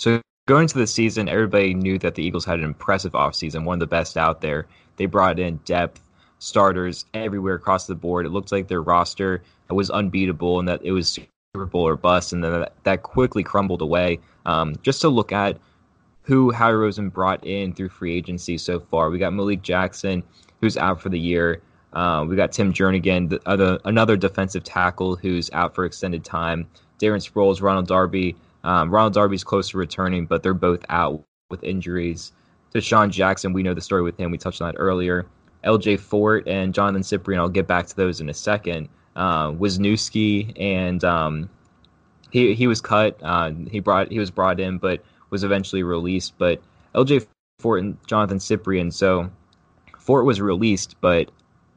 So going into the season, everybody knew that the Eagles had an impressive offseason, one of the best out there. They brought in depth, starters everywhere across the board. It looked like their roster was unbeatable and that it was Super Bowl or bust, and then that, quickly crumbled away. Um, just to look at who Howie Rosen brought in through free agency so far, we got Malik Jackson, who's out for the year. Uh, we got Tim Jernigan, the other, another defensive tackle who's out for extended time. Darren Sproles, Ronald Darby, um, Ronald Darby's close to returning, but they're both out with injuries. DeSean Jackson, we know the story with him. We touched on that earlier. LJ Fort and Jonathan Cyprien, I'll get back to those in a second. Uh, Wisniewski and um, he he was cut. Uh, he brought he was brought in, but was eventually released. But LJ Fort and Jonathan Cyprien. So Fort was released, but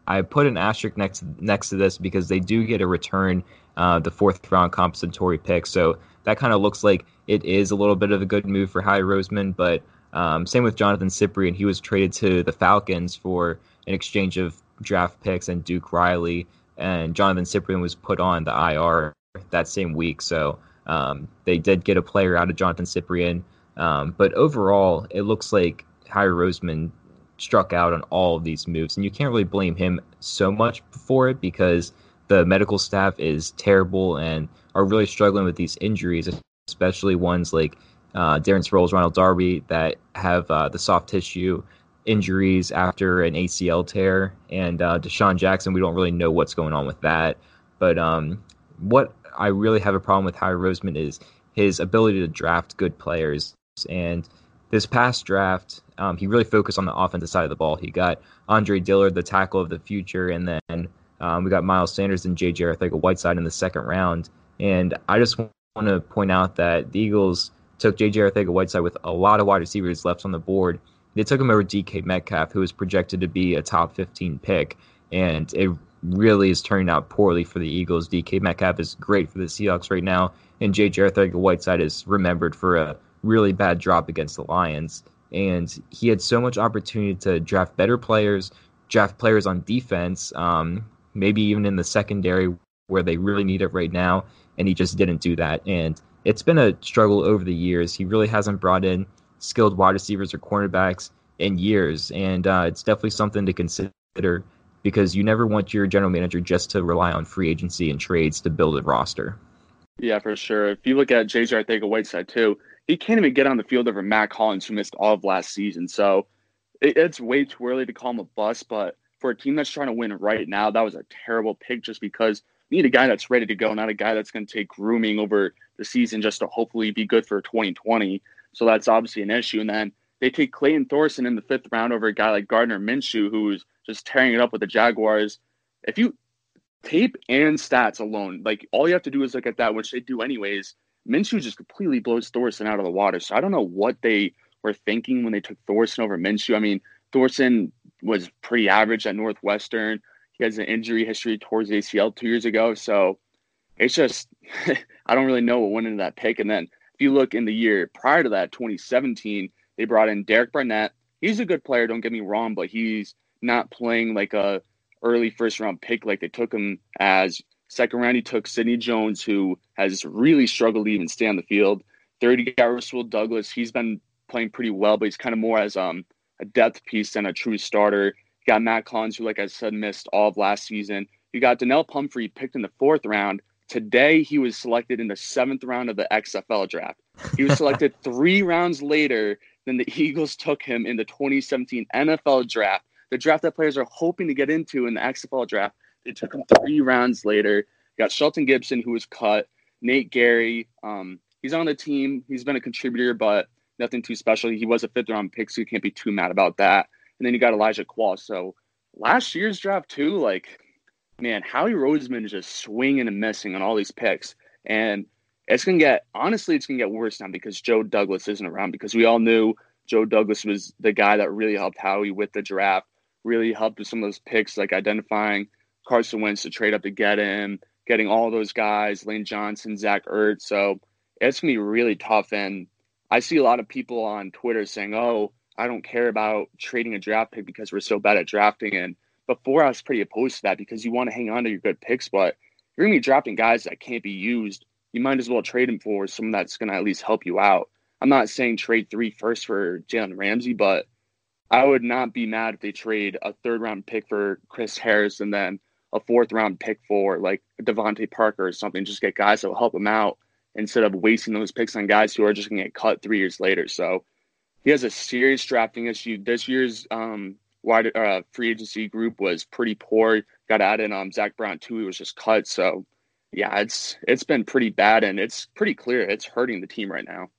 I put an asterisk next next to this because they do get a return, uh, the fourth round compensatory pick. So that kind of looks like it is a little bit of a good move for Howie Roseman. But um, same with Jonathan Cyprien. He was traded to the Falcons for an exchange of draft picks and Duke Riley. And Jonathan Cyprien was put on the IR that same week. So um, they did get a player out of Jonathan Cyprien. Um, but overall, it looks like Howie Roseman struck out on all of these moves. And you can't really blame him so much for it because the medical staff is terrible and are really struggling with these injuries, especially ones like uh, Darren Sproles, Ronald Darby, that have uh, the soft tissue injuries after an ACL tear, and uh, DeSean Jackson. We don't really know what's going on with that. But um, what I really have a problem with Howie Roseman is his ability to draft good players. And this past draft, um, he really focused on the offensive side of the ball. He got Andre Dillard, the tackle of the future, and then um, we got Miles Sanders and J.J. Arcega-Whiteside in the second round. And I just want to point out that the Eagles took J.J. Arcega-Whiteside with a lot of wide receivers left on the board, they took him over DK Metcalf, who was projected to be a top 15 pick, and it really is turning out poorly for the Eagles. DK Metcalf is great for the Seahawks right now, and J.J. Arcega-Whiteside is remembered for a really bad drop against the Lions. And he had so much opportunity to draft better players, draft players on defense, um, maybe even in the secondary where they really need it right now, and he just didn't do that. And it's been a struggle over the years. He really hasn't brought in skilled wide receivers or cornerbacks in years, and uh, it's definitely something to consider because you never want your general manager just to rely on free agency and trades to build a roster. Yeah, for sure. If you look at JJ Arcega-Whiteside too, he can't even get on the field over Mack Hollins, who missed all of last season. So it, it's way too early to call him a bust. But for a team that's trying to win right now, that was a terrible pick just because need a guy that's ready to go, not a guy that's going to take grooming over the season just to hopefully be good for 2020. So that's obviously an issue. And then they take Clayton Thorson in the fifth round over a guy like Gardner Minshew, who's just tearing it up with the Jaguars. If you tape and stats alone, like all you have to do is look at that, which they do anyways. Minshew just completely blows Thorson out of the water. So I don't know what they were thinking when they took Thorson over Minshew. I mean, Thorson was pretty average at Northwestern. Has an injury history towards ACL two years ago. So it's just, I don't really know what went into that pick. And then if you look in the year prior to that, 2017, they brought in Derek Barnett. He's a good player, don't get me wrong, but he's not playing like a early first round pick like they took him as. Second round, he took Sidney Jones, who has really struggled to even stay on the field. Third, you got Douglas. He's been playing pretty well, but he's kind of more as um, a depth piece than a true starter. You got Mack Hollins, who, like I said, missed all of last season. You got Donnel Pumphrey picked in the fourth round. Today, he was selected in the seventh round of the XFL draft. He was selected three rounds later than the Eagles took him in the 2017 NFL draft the draft that players are hoping to get into in the XFL draft. They took him three rounds later. You got Shelton Gibson, who was cut. Nate Gerry, um, he's on the team. He's been a contributor, but nothing too special. He was a fifth round pick, so you can't be too mad about that. And then you got Elijah Qualls. So last year's draft too, like man, Howie Roseman is just swinging and missing on all these picks, and it's gonna get honestly, it's gonna get worse now because Joe Douglas isn't around. Because we all knew Joe Douglas was the guy that really helped Howie with the draft really helped with some of those picks, like identifying Carson Wentz to trade up to get him, getting all those guys, Lane Johnson, Zach Ertz. So it's gonna be really tough. And I see a lot of people on Twitter saying, "Oh, I don't care about trading a draft pick because we're so bad at drafting." And before I was pretty opposed to that because you want to hang on to your good picks, but you're gonna be drafting guys that can't be used. You might as well trade them for someone that's gonna at least help you out. I'm not saying trade three first for Jalen Ramsey, but I would not be mad if they trade a third round pick for Chris Harris and then a fourth round pick for like DeVante Parker or something. Just get guys that will help them out instead of wasting those picks on guys who are just going to get cut three years later. So he has a serious drafting issue. This year's um, wide uh, free agency group was pretty poor. Got added um, Zach Brown too. He was just cut. So yeah, it's it's been pretty bad, and it's pretty clear it's hurting the team right now.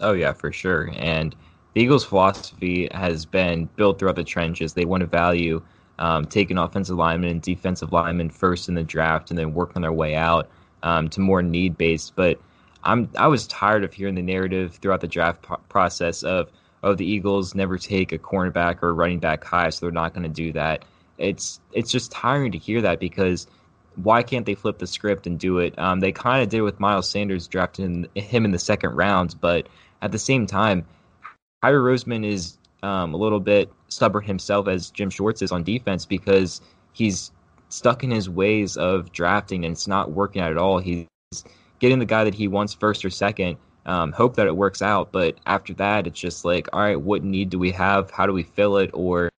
Oh yeah, for sure. And the Eagles' philosophy has been built throughout the trenches. They want to value um, taking offensive linemen and defensive linemen first in the draft, and then working their way out um, to more need based. But I'm I was tired of hearing the narrative throughout the draft process of oh the Eagles never take a cornerback or a running back high, so they're not going to do that. It's it's just tiring to hear that because why can't they flip the script and do it? Um, they kind of did with Miles Sanders drafting him in the second round, but at the same time, Howie Roseman is um, a little bit stubborn himself as Jim Schwartz is on defense because he's stuck in his ways of drafting and it's not working out at all. He's getting the guy that he wants first or second. Um, hope that it works out, but after that, it's just like, all right, what need do we have? How do we fill it? Or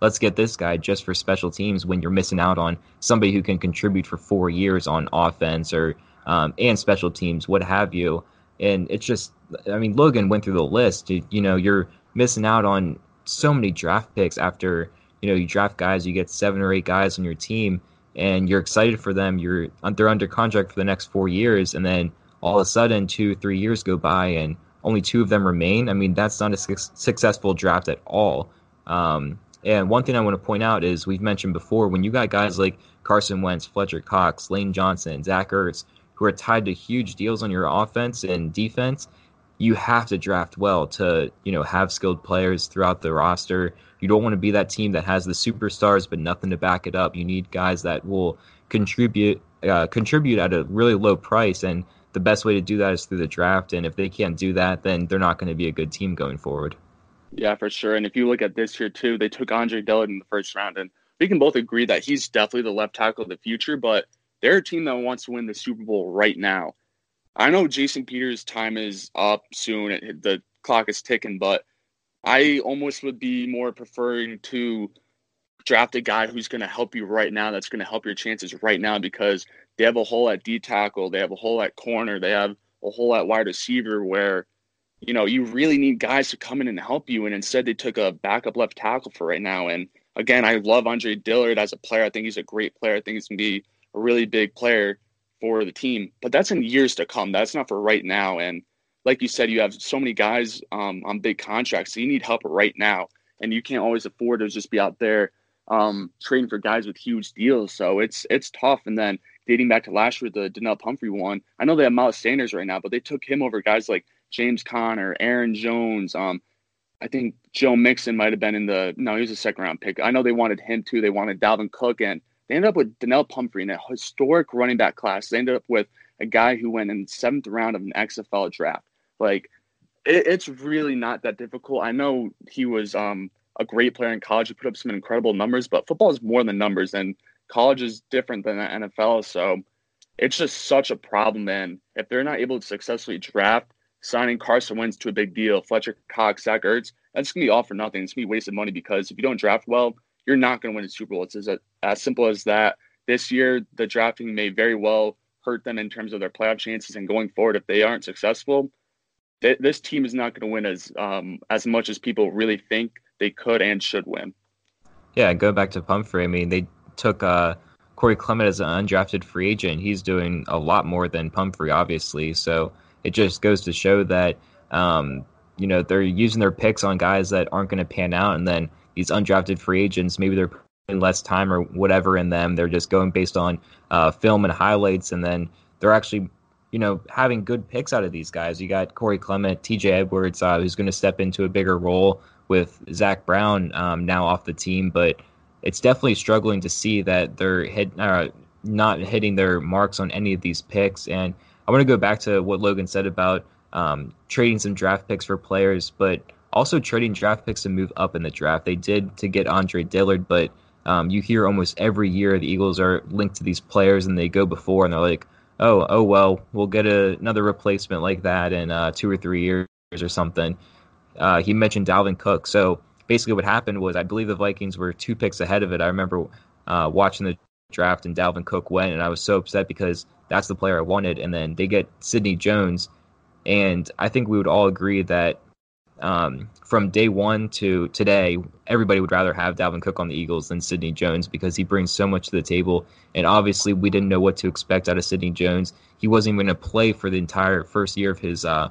let's get this guy just for special teams when you're missing out on somebody who can contribute for four years on offense or um, and special teams, what have you. And it's just I mean, Logan went through the list. You, you know, you're missing out on so many draft picks after you know you draft guys. You get seven or eight guys on your team, and you're excited for them. You're they're under contract for the next four years, and then all of a sudden, two three years go by, and only two of them remain. I mean, that's not a su- successful draft at all. Um, and one thing I want to point out is we've mentioned before when you got guys like Carson Wentz, Fletcher Cox, Lane Johnson, Zach Ertz, who are tied to huge deals on your offense and defense you have to draft well to you know have skilled players throughout the roster. You don't want to be that team that has the superstars but nothing to back it up. You need guys that will contribute uh, contribute at a really low price, and the best way to do that is through the draft. And if they can't do that, then they're not going to be a good team going forward. Yeah, for sure. And if you look at this year too, they took Andre Dillard in the first round, and we can both agree that he's definitely the left tackle of the future. But they're a team that wants to win the Super Bowl right now. I know Jason Peters' time is up soon; the clock is ticking, but I almost would be more preferring to draft a guy who's going to help you right now. That's going to help your chances right now because they have a hole at D tackle, they have a hole at corner, they have a hole at wide receiver where you know, you really need guys to come in and help you. And instead, they took a backup left tackle for right now. And again, I love Andre Dillard as a player. I think he's a great player. I think he's going to be a really big player for the team. But that's in years to come. That's not for right now. And like you said, you have so many guys um, on big contracts. So you need help right now. And you can't always afford to just be out there um, trading for guys with huge deals. So it's it's tough. And then dating back to last year, the Donnel Pumphrey one, I know they have Miles Sanders right now, but they took him over guys like James Conner, Aaron Jones. Um, I think Joe Mixon might have been in the no, he was a second round pick. I know they wanted him too. They wanted Dalvin Cook, and they ended up with Donnel Pumphrey in a historic running back class. They ended up with a guy who went in seventh round of an XFL draft. Like it, it's really not that difficult. I know he was um, a great player in college. He put up some incredible numbers, but football is more than numbers, and college is different than the NFL. So it's just such a problem. And if they're not able to successfully draft signing Carson Wentz to a big deal, Fletcher Cox, Zach Ertz, that's gonna be all for nothing. It's gonna be wasted money because if you don't draft well, you're not gonna win a Super Bowl. It's as, as simple as that. This year, the drafting may very well hurt them in terms of their playoff chances, and going forward, if they aren't successful, th- this team is not going to win as um, as much as people really think they could and should win. Yeah, go back to Pumphrey. I mean, they took uh, Corey Clement as an undrafted free agent. He's doing a lot more than Pumphrey, obviously. So it just goes to show that um, you know they're using their picks on guys that aren't going to pan out, and then these undrafted free agents maybe they're putting less time or whatever in them. They're just going based on uh, film and highlights, and then they're actually you know having good picks out of these guys. You got Corey Clement, T.J. Edwards, uh, who's going to step into a bigger role with Zach Brown um, now off the team, but it's definitely struggling to see that they're hit, uh, not hitting their marks on any of these picks and I want to go back to what Logan said about um, trading some draft picks for players, but also trading draft picks to move up in the draft. They did to get Andre Dillard, but um, you hear almost every year the Eagles are linked to these players and they go before and they're like, oh, oh well, we'll get a, another replacement like that in uh, two or three years or something. Uh, he mentioned Dalvin Cook. So basically, what happened was I believe the Vikings were two picks ahead of it. I remember uh, watching the draft and Dalvin Cook went, and I was so upset because that's the player I wanted. And then they get Sidney Jones, and I think we would all agree that um, from day one to today, everybody would rather have Dalvin Cook on the Eagles than Sidney Jones because he brings so much to the table. And obviously, we didn't know what to expect out of Sidney Jones. He wasn't even going to play for the entire first year of his uh,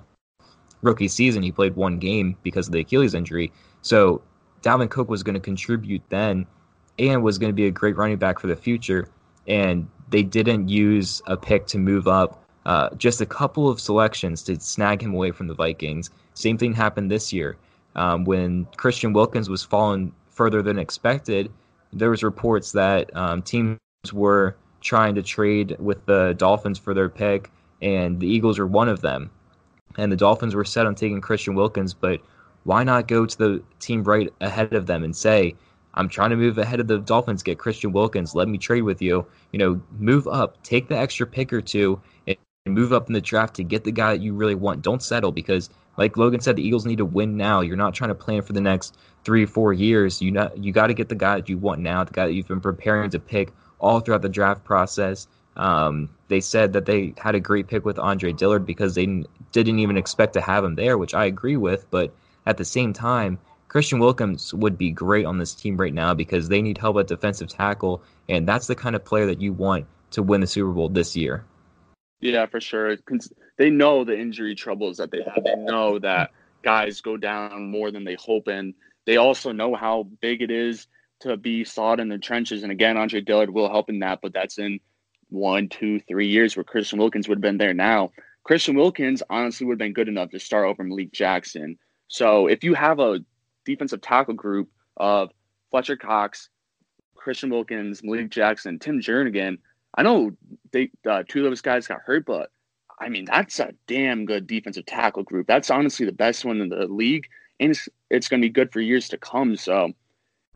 rookie season. He played one game because of the Achilles injury. So Dalvin Cook was going to contribute then and was going to be a great running back for the future. And they didn't use a pick to move up. Uh, just a couple of selections to snag him away from the Vikings. Same thing happened this year um, when Christian Wilkins was falling further than expected. There was reports that um, teams were trying to trade with the Dolphins for their pick, and the Eagles were one of them. And the Dolphins were set on taking Christian Wilkins, but why not go to the team right ahead of them and say, I'm trying to move ahead of the Dolphins, get Christian Wilkins. Let me trade with you. You know, move up, take the extra pick or two, and move up in the draft to get the guy that you really want. Don't settle because, like Logan said, the Eagles need to win now. You're not trying to plan for the next three, four years. You not you got to get the guy that you want now, the guy that you've been preparing to pick all throughout the draft process. Um, they said that they had a great pick with Andre Dillard because they didn't even expect to have him there, which I agree with. But at the same time, Christian Wilkins would be great on this team right now because they need help at defensive tackle, and that's the kind of player that you want to win the Super Bowl this year. Yeah, for sure. They know the injury troubles that they have. They know that guys go down more than they hope, and they also know how big it is to be sawed in the trenches. And again, Andre Dillard will help in that, but that's in one, two, three years where Christian Wilkins would have been there now. Christian Wilkins honestly would have been good enough to start over Malik Jackson. So if you have a defensive tackle group of Fletcher Cox, Christian Wilkins, Malik Jackson, Tim Jernigan, I know they uh, two of those guys got hurt, but I mean that's a damn good defensive tackle group. That's honestly the best one in the league, and it's, it's going to be good for years to come. So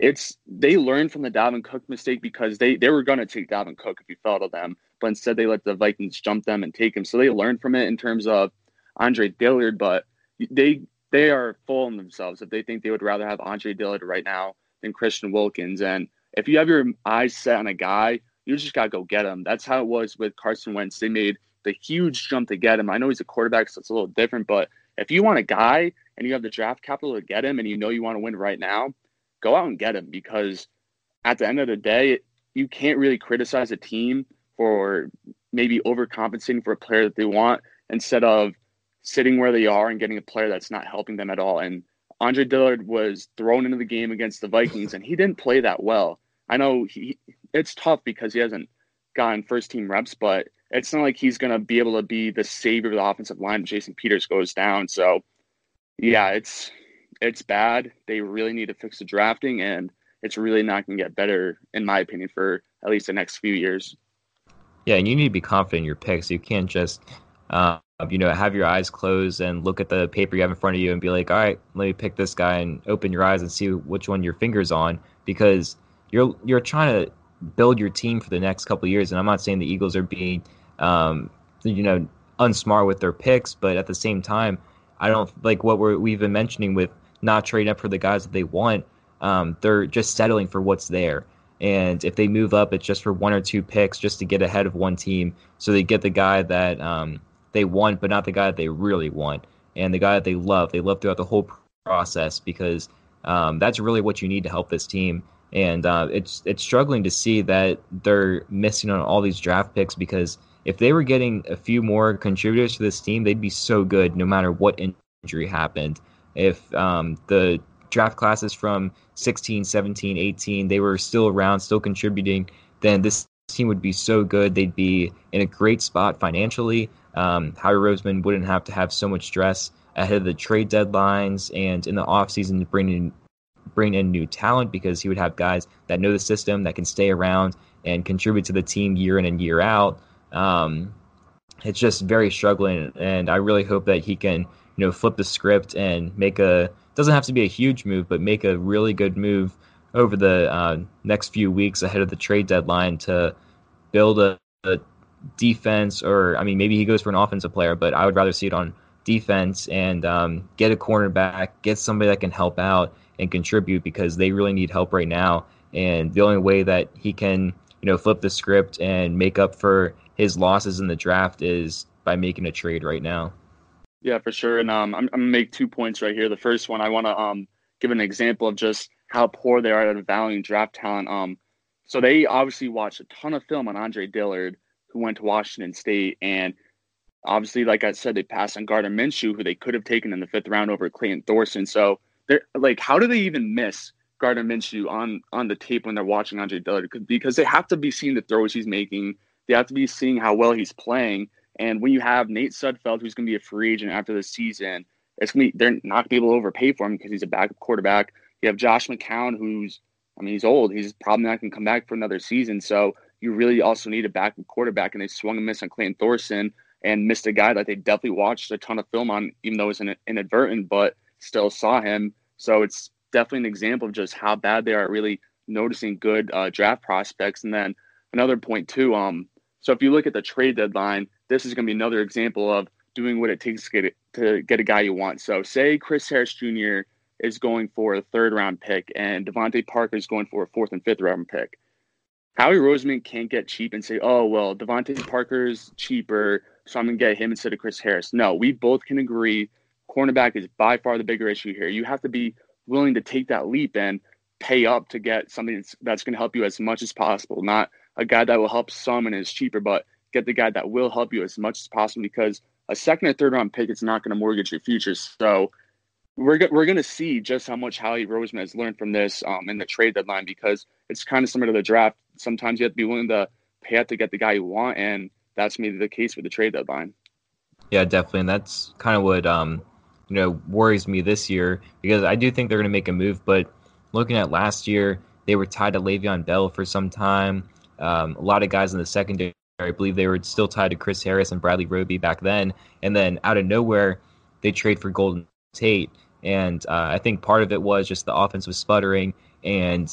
it's they learned from the Dalvin Cook mistake because they they were going to take Dalvin Cook if you fell to them, but instead they let the Vikings jump them and take him. So they learned from it in terms of Andre Dillard, but they they are full in themselves if they think they would rather have Andre Dillard right now than Christian Wilkins. And if you have your eyes set on a guy, you just got to go get him. That's how it was with Carson Wentz. They made the huge jump to get him. I know he's a quarterback, so it's a little different, but if you want a guy and you have the draft capital to get him and you know you want to win right now, go out and get him because at the end of the day, you can't really criticize a team for maybe overcompensating for a player that they want instead of sitting where they are and getting a player that's not helping them at all. And Andre Dillard was thrown into the game against the Vikings and he didn't play that well. I know he it's tough because he hasn't gotten first team reps, but it's not like he's going to be able to be the savior of the offensive line if Jason Peters goes down. So, yeah, it's it's bad. They really need to fix the drafting, and it's really not going to get better, in my opinion, for at least the next few years. Yeah, and you need to be confident in your picks. You can't just, uh, you know, have your eyes closed and look at the paper you have in front of you and be like, all right, let me pick this guy and open your eyes and see which one your finger's on because you're you're trying to build your team for the next couple years. And I'm not saying the Eagles are being, um, you know, unsmart with their picks, but at the same time, I don't like what we're, we've been mentioning with not trading up for the guys that they want. Um, they're just settling for what's there. And if they move up, it's just for one or two picks just to get ahead of one team. So they get the guy that um, they want, but not the guy that they really want. And the guy that they love. They love throughout the whole process because um, that's really what you need to help this team. And uh, it's it's struggling to see that they're missing on all these draft picks because if they were getting a few more contributors to this team, they'd be so good no matter what injury happened if um, the draft classes from 16, 17, 18, they were still around, still contributing, then this team would be so good. They'd be in a great spot financially. Um, Howie Roseman wouldn't have to have so much stress ahead of the trade deadlines and in the offseason to bring in, bring in new talent because he would have guys that know the system, that can stay around and contribute to the team year in and year out. Um, it's just very struggling, and I really hope that he can – you know flip the script and make a doesn't have to be a huge move, but make a really good move over the uh, next few weeks ahead of the trade deadline to build a, a, defense, or I mean, maybe he goes for an offensive player, but I would rather see it on defense and um, get a cornerback, get somebody that can help out and contribute because they really need help right now. And the only way that he can, you know, flip the script and make up for his losses in the draft is by making a trade right now. Yeah, for sure. And um, I'm, I'm gonna make two points right here. The first one, I want to um give an example of just how poor they are at valuing draft talent. Um, so they obviously watched a ton of film on Andre Dillard, who went to Washington State, and obviously, like I said, they passed on Gardner Minshew, who they could have taken in the fifth round over Clayton Thorson. So they're like, how do they even miss Gardner Minshew on on the tape when they're watching Andre Dillard? Because they have to be seeing the throws he's making. They have to be seeing how well he's playing. And when you have Nate Sudfeld, who's going to be a free agent after the season, it's going to be, they're not going to be able to overpay for him because he's a backup quarterback. You have Josh McCown, who's, I mean, he's old. He's probably not going to come back for another season. So you really also need a backup quarterback. And they swung and missed on Clayton Thorson and missed a guy that they definitely watched a ton of film on, even though it was inadvertent, but still saw him. So it's definitely an example of just how bad they are at really noticing good uh, draft prospects. And then another point too. Um, so if you look at the trade deadline, this is going to be another example of doing what it takes to get it, to get a guy you want. So say Chris Harris Jr. is going for a third round pick and DeVante Parker is going for a fourth and fifth round pick. Howie Roseman can't get cheap and say, oh, well, DeVante Parker's cheaper, so I'm going to get him instead of Chris Harris. No, we both can agree cornerback is by far the bigger issue here. You have to be willing to take that leap and pay up to get something that's, that's going to help you as much as possible, not a guy that will help some and is cheaper, but get the guy that will help you as much as possible because a second or third round pick is not going to mortgage your future. So we're go- we're going to see just how much Howie Roseman has learned from this um, in the trade deadline because it's kind of similar to the draft. Sometimes you have to be willing to pay up to get the guy you want, and that's maybe the case with the trade deadline. Yeah, definitely, and that's kind of what um, you know worries me this year because I do think they're going to make a move, but looking at last year, they were tied to Le'Veon Bell for some time. Um, a lot of guys in the secondary, I believe they were still tied to Chris Harris and Bradley Roby back then, and then out of nowhere, they trade for Golden Tate, and uh, I think part of it was just the offense was sputtering, and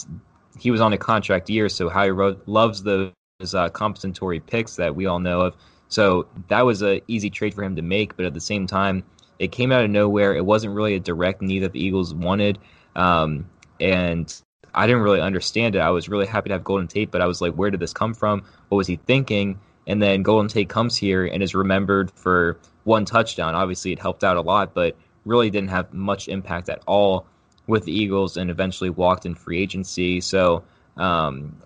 he was on a contract year, so Howie Ro- loves those uh, compensatory picks that we all know of. So that was an easy trade for him to make, but at the same time, it came out of nowhere. It wasn't really a direct need that the Eagles wanted, um, and I didn't really understand it. I was really happy to have Golden Tate, but I was like, where did this come from? What was he thinking? And then Golden Tate comes here and is remembered for one touchdown. Obviously, it helped out a lot, but really didn't have much impact at all with the Eagles and eventually walked in free agency. So um,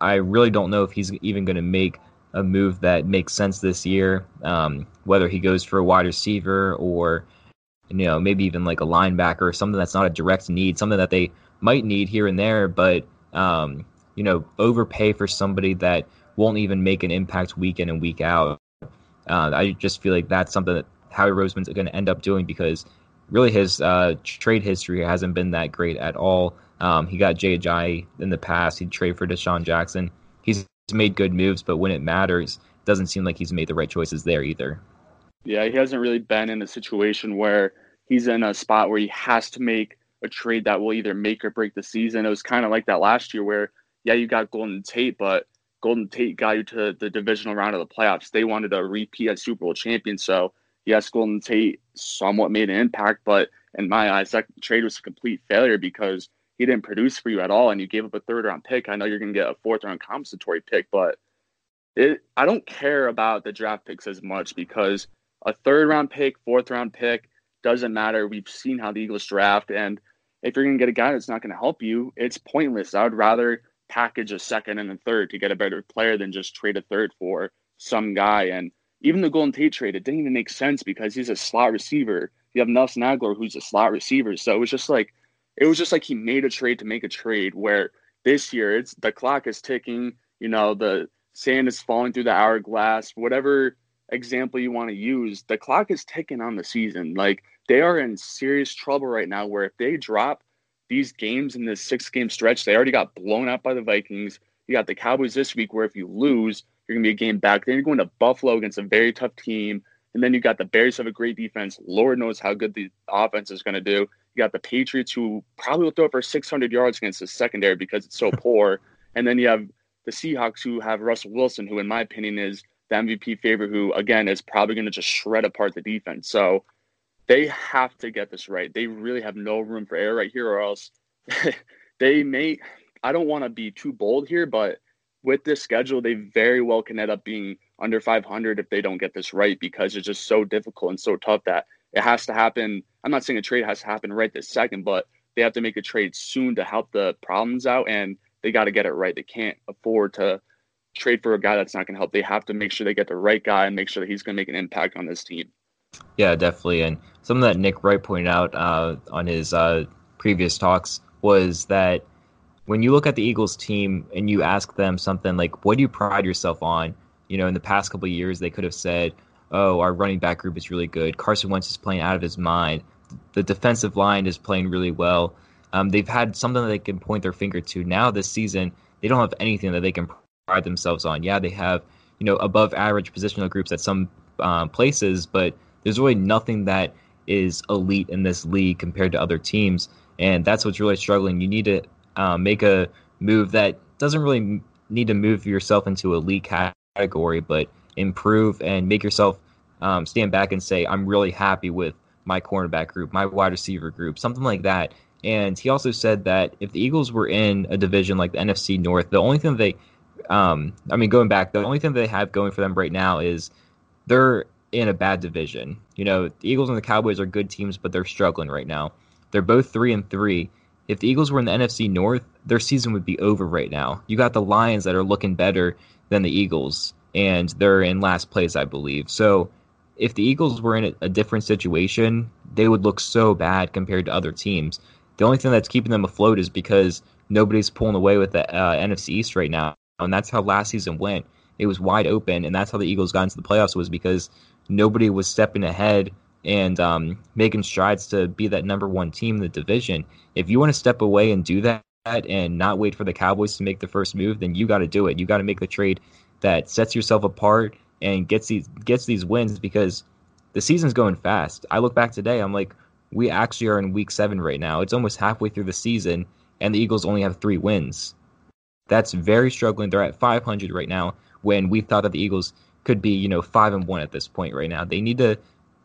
I really don't know if he's even going to make a move that makes sense this year, um, whether he goes for a wide receiver or you know maybe even like a linebacker or something that's not a direct need, something that they might need here and there, but um, you know overpay for somebody that won't even make an impact week in and week out. Uh, I just feel like that's something that Howie Roseman's going to end up doing because really his uh, trade history hasn't been that great at all. Um, he got Jay Ajayi in the past. He'd trade for DeSean Jackson. He's made good moves, but when it matters, it doesn't seem like he's made the right choices there either. Yeah, he hasn't really been in a situation where he's in a spot where he has to make a trade that will either make or break the season. It was kind of like that last year where, yeah, you got Golden Tate, but Golden Tate got you to the divisional round of the playoffs. They wanted a repeat as Super Bowl champion. So, yes, Golden Tate somewhat made an impact, but in my eyes, that trade was a complete failure because he didn't produce for you at all and you gave up a third round pick. I know you're going to get a fourth round compensatory pick, but it, I don't care about the draft picks as much because a third round pick, fourth round pick doesn't matter. We've seen how the Eagles draft. And if you're going to get a guy that's not going to help you, it's pointless. I would rather package a second and a third to get a better player than just trade a third for some guy. And even the Golden Tate trade, it didn't even make sense because he's a slot receiver. You have Nelson Agholor, who's a slot receiver. So it was just like, it was just like he made a trade to make a trade where this year it's the clock is ticking, you know, the sand is falling through the hourglass, whatever example you want to use, the clock is ticking on the season. Like they are in serious trouble right now where if they drop these games in this six game stretch, they already got blown out by the Vikings. You got the Cowboys this week where if you lose, you're going to be a game back. Then you're going to Buffalo against a very tough team. And then you got the Bears have a great defense. Lord knows how good the offense is going to do. You got the Patriots who probably will throw for 600 yards against the secondary because it's so poor. And then you have the Seahawks who have Russell Wilson, who in my opinion is the MVP favorite, who again is probably going to just shred apart the defense. So they have to get this right. They really have no room for error right here, or else they may. I don't want to be too bold here, but with this schedule, they very well can end up being under 500 if they don't get this right because it's just so difficult and so tough that it has to happen. I'm not saying a trade has to happen right this second, but they have to make a trade soon to help the problems out, and they got to get it right. They can't afford to trade for a guy that's not going to help. They have to make sure they get the right guy and make sure that he's going to make an impact on this team. Yeah, definitely. And something that Nick Wright pointed out uh, on his uh, previous talks was that when you look at the Eagles team and you ask them something like, "What do you pride yourself on?" You know, in the past couple years, they could have said, "Oh, our running back group is really good. Carson Wentz is playing out of his mind. The defensive line is playing really well." Um, they've had something that they can point their finger to. Now this season, they don't have anything that they can pride themselves on. Yeah, they have you know above average positional groups at some um, places, but there's really nothing that is elite in this league compared to other teams, and that's what's really struggling. You need to um, make a move that doesn't really need to move yourself into a league category, but improve and make yourself um, stand back and say, I'm really happy with my cornerback group, my wide receiver group, something like that. And he also said that if the Eagles were in a division like the NFC North, the only thing they, um, I mean, going back, the only thing they have going for them right now is they're in a bad division. You know, the Eagles and the Cowboys are good teams, but they're struggling right now. They're both three and three. If the Eagles were in the NFC North, their season would be over right now. You got the Lions that are looking better than the Eagles, and they're in last place, I believe. So if the Eagles were in a, different situation, they would look so bad compared to other teams. The only thing that's keeping them afloat is because nobody's pulling away with the uh, NFC East right now, and that's how last season went. it was wide open, and that's how the Eagles got into the playoffs was because nobody was stepping ahead and um, making strides to be that number one team in the division. If you want to step away and do that and not wait for the Cowboys to make the first move, then you got to do it. You got to make the trade that sets yourself apart and gets these gets these wins because the season's going fast. I look back today, I'm like, we actually are in week seven right now. It's almost halfway through the season, and the Eagles only have three wins. That's very struggling. They're at 500 right now when we thought that the Eagles could be, you know, five and one at this point right now. They need to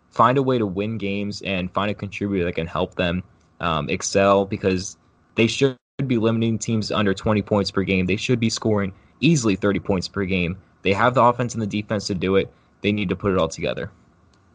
find a way to win games and find a contributor that can help them um, excel because they should be limiting teams under 20 points per game. They should be scoring easily 30 points per game. They have the offense and the defense to do it. They need to put it all together.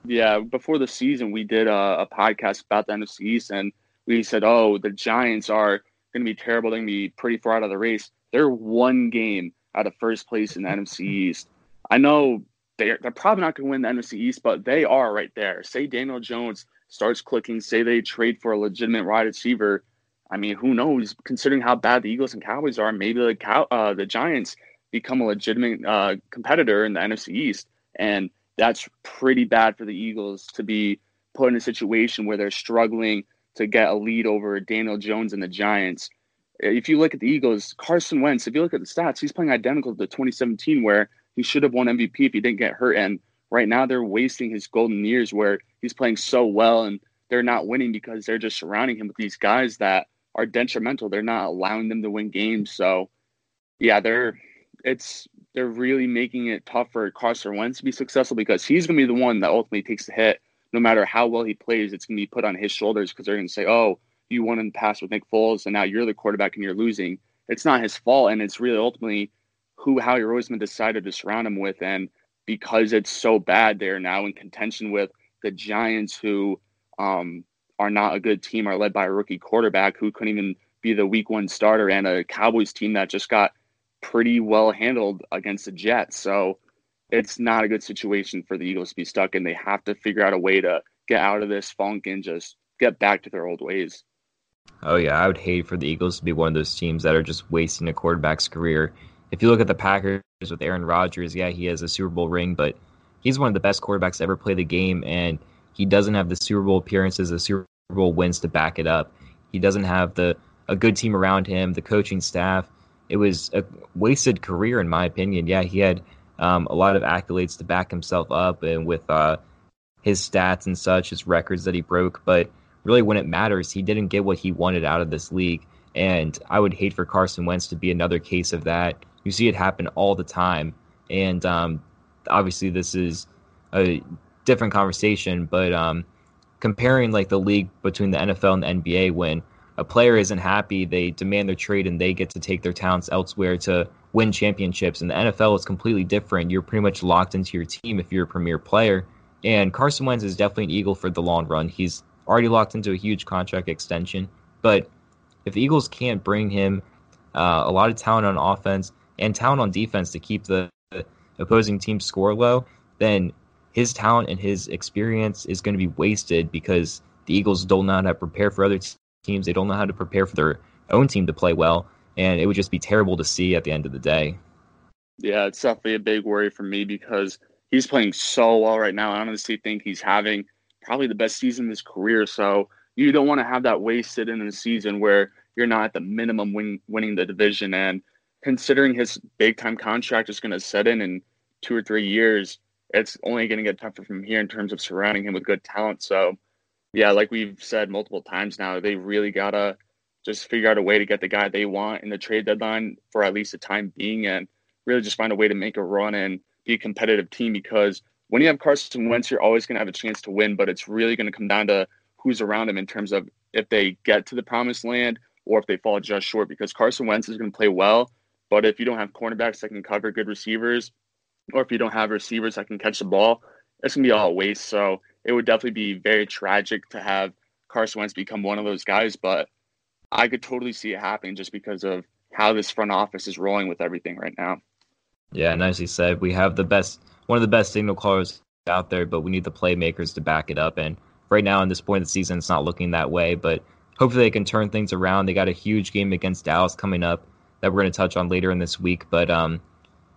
Yeah, before the season, we did a, a podcast about the NFC East, and we said, "Oh, the Giants are going to be terrible. They're going to be pretty far out of the race. They're one game out of first place in the NFC East. I know they're, they're probably not going to win the NFC East, but they are right there. Say Daniel Jones starts clicking, say they trade for a legitimate wide receiver. I mean, who knows? Considering how bad the Eagles and Cowboys are, maybe the cow, uh, the Giants become a legitimate uh, competitor in the NFC East, and that's pretty bad for the Eagles to be put in a situation where they're struggling to get a lead over Daniel Jones and the Giants if you look at the Eagles, Carson Wentz, if you look at the stats, he's playing identical to 2017, where he should have won MVP if he didn't get hurt. And right now, they're wasting his golden years where he's playing so well and they're not winning because they're just surrounding him with these guys that are detrimental. They're not allowing them to win games. So, yeah, they're it's they're really making it tough for Carson Wentz to be successful because he's going to be the one that ultimately takes the hit. No matter how well he plays, it's going to be put on his shoulders because they're going to say, "Oh, you won in the past with Nick Foles, and now you're the quarterback and you're losing. It's not his fault, and it's really ultimately who Howie Roseman decided to surround him with, and because it's so bad, they're now in contention with the Giants, who um, are not a good team, are led by a rookie quarterback who couldn't even be the Week One starter, and a Cowboys team that just got pretty well handled against the Jets. So it's not a good situation for the Eagles to be stuck in. They have to figure out a way to get out of this funk and just get back to their old ways. Oh yeah, I would hate for the Eagles to be one of those teams that are just wasting a quarterback's career. If you look at the Packers with Aaron Rodgers, yeah, he has a Super Bowl ring, but he's one of the best quarterbacks to ever play the game, and he doesn't have the Super Bowl appearances, the Super Bowl wins to back it up. He doesn't have the a good team around him, the coaching staff. It was a wasted career, in my opinion. Yeah, he had um, a lot of accolades to back himself up, and with uh, his stats and such, his records that he broke, but really when it matters, he didn't get what he wanted out of this league. And I would hate for Carson Wentz to be another case of that. You see it happen all the time. And um, obviously, this is a different conversation, but um, comparing like the league between the NFL and the NBA, when a player isn't happy, they demand their trade and they get to take their talents elsewhere to win championships. And the NFL is completely different. You're pretty much locked into your team if you're a premier player. And Carson Wentz is definitely an Eagle for the long run. He's already locked into a huge contract extension. But if the Eagles can't bring him uh, a lot of talent on offense and talent on defense to keep the opposing team score low, then his talent and his experience is going to be wasted because the Eagles don't know how to prepare for other teams. They don't know how to prepare for their own team to play well. And it would just be terrible to see at the end of the day. Yeah, it's definitely a big worry for me because he's playing so well right now. I honestly think he's having – probably the best season of his career. So you don't want to have that wasted in a season where you're not at the minimum win, winning the division. And considering his big time contract is going to set in in two or three years, it's only going to get tougher from here in terms of surrounding him with good talent. So, yeah, like we've said multiple times now, they really got to just figure out a way to get the guy they want in the trade deadline for at least the time being and really just find a way to make a run and be a competitive team because when you have Carson Wentz, you're always going to have a chance to win, but it's really going to come down to who's around him in terms of if they get to the promised land or if they fall just short because Carson Wentz is going to play well, but if you don't have cornerbacks that can cover good receivers or if you don't have receivers that can catch the ball, it's going to be all waste. So it would definitely be very tragic to have Carson Wentz become one of those guys, but I could totally see it happening just because of how this front office is rolling with everything right now. Yeah, nicely said. We have the best one of the best signal callers out there, but we need the playmakers to back it up. And right now, in this point of the season, it's not looking that way. But hopefully, they can turn things around. They got a huge game against Dallas coming up that we're going to touch on later in this week. But um,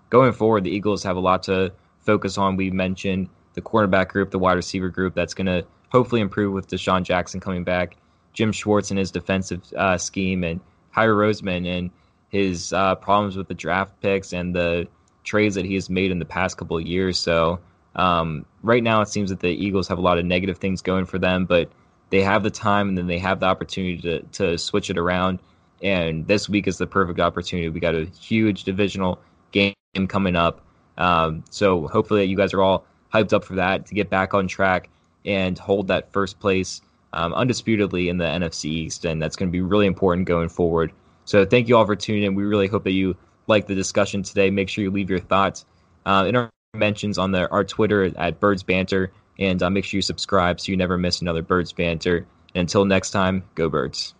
going forward, the Eagles have a lot to focus on. We mentioned the cornerback group, the wide receiver group that's going to hopefully improve with DeSean Jackson coming back, Jim Schwartz and his defensive uh, scheme, and Howie Roseman and his uh, problems with the draft picks and the trades that he has made in the past couple of years. So um, right now, it seems that the Eagles have a lot of negative things going for them, but they have the time and then they have the opportunity to, to switch it around. And this week is the perfect opportunity. We got a huge divisional game coming up. Um, so hopefully, you guys are all hyped up for that to get back on track and hold that first place um, undisputedly in the NFC East. And that's going to be really important going forward. So thank you all for tuning in. We really hope that you like the discussion today. Make sure you leave your thoughts uh, in our mentions on the, our Twitter at Birds Banter, and uh, make sure you subscribe so you never miss another Birds Banter. And until next time, go Birds.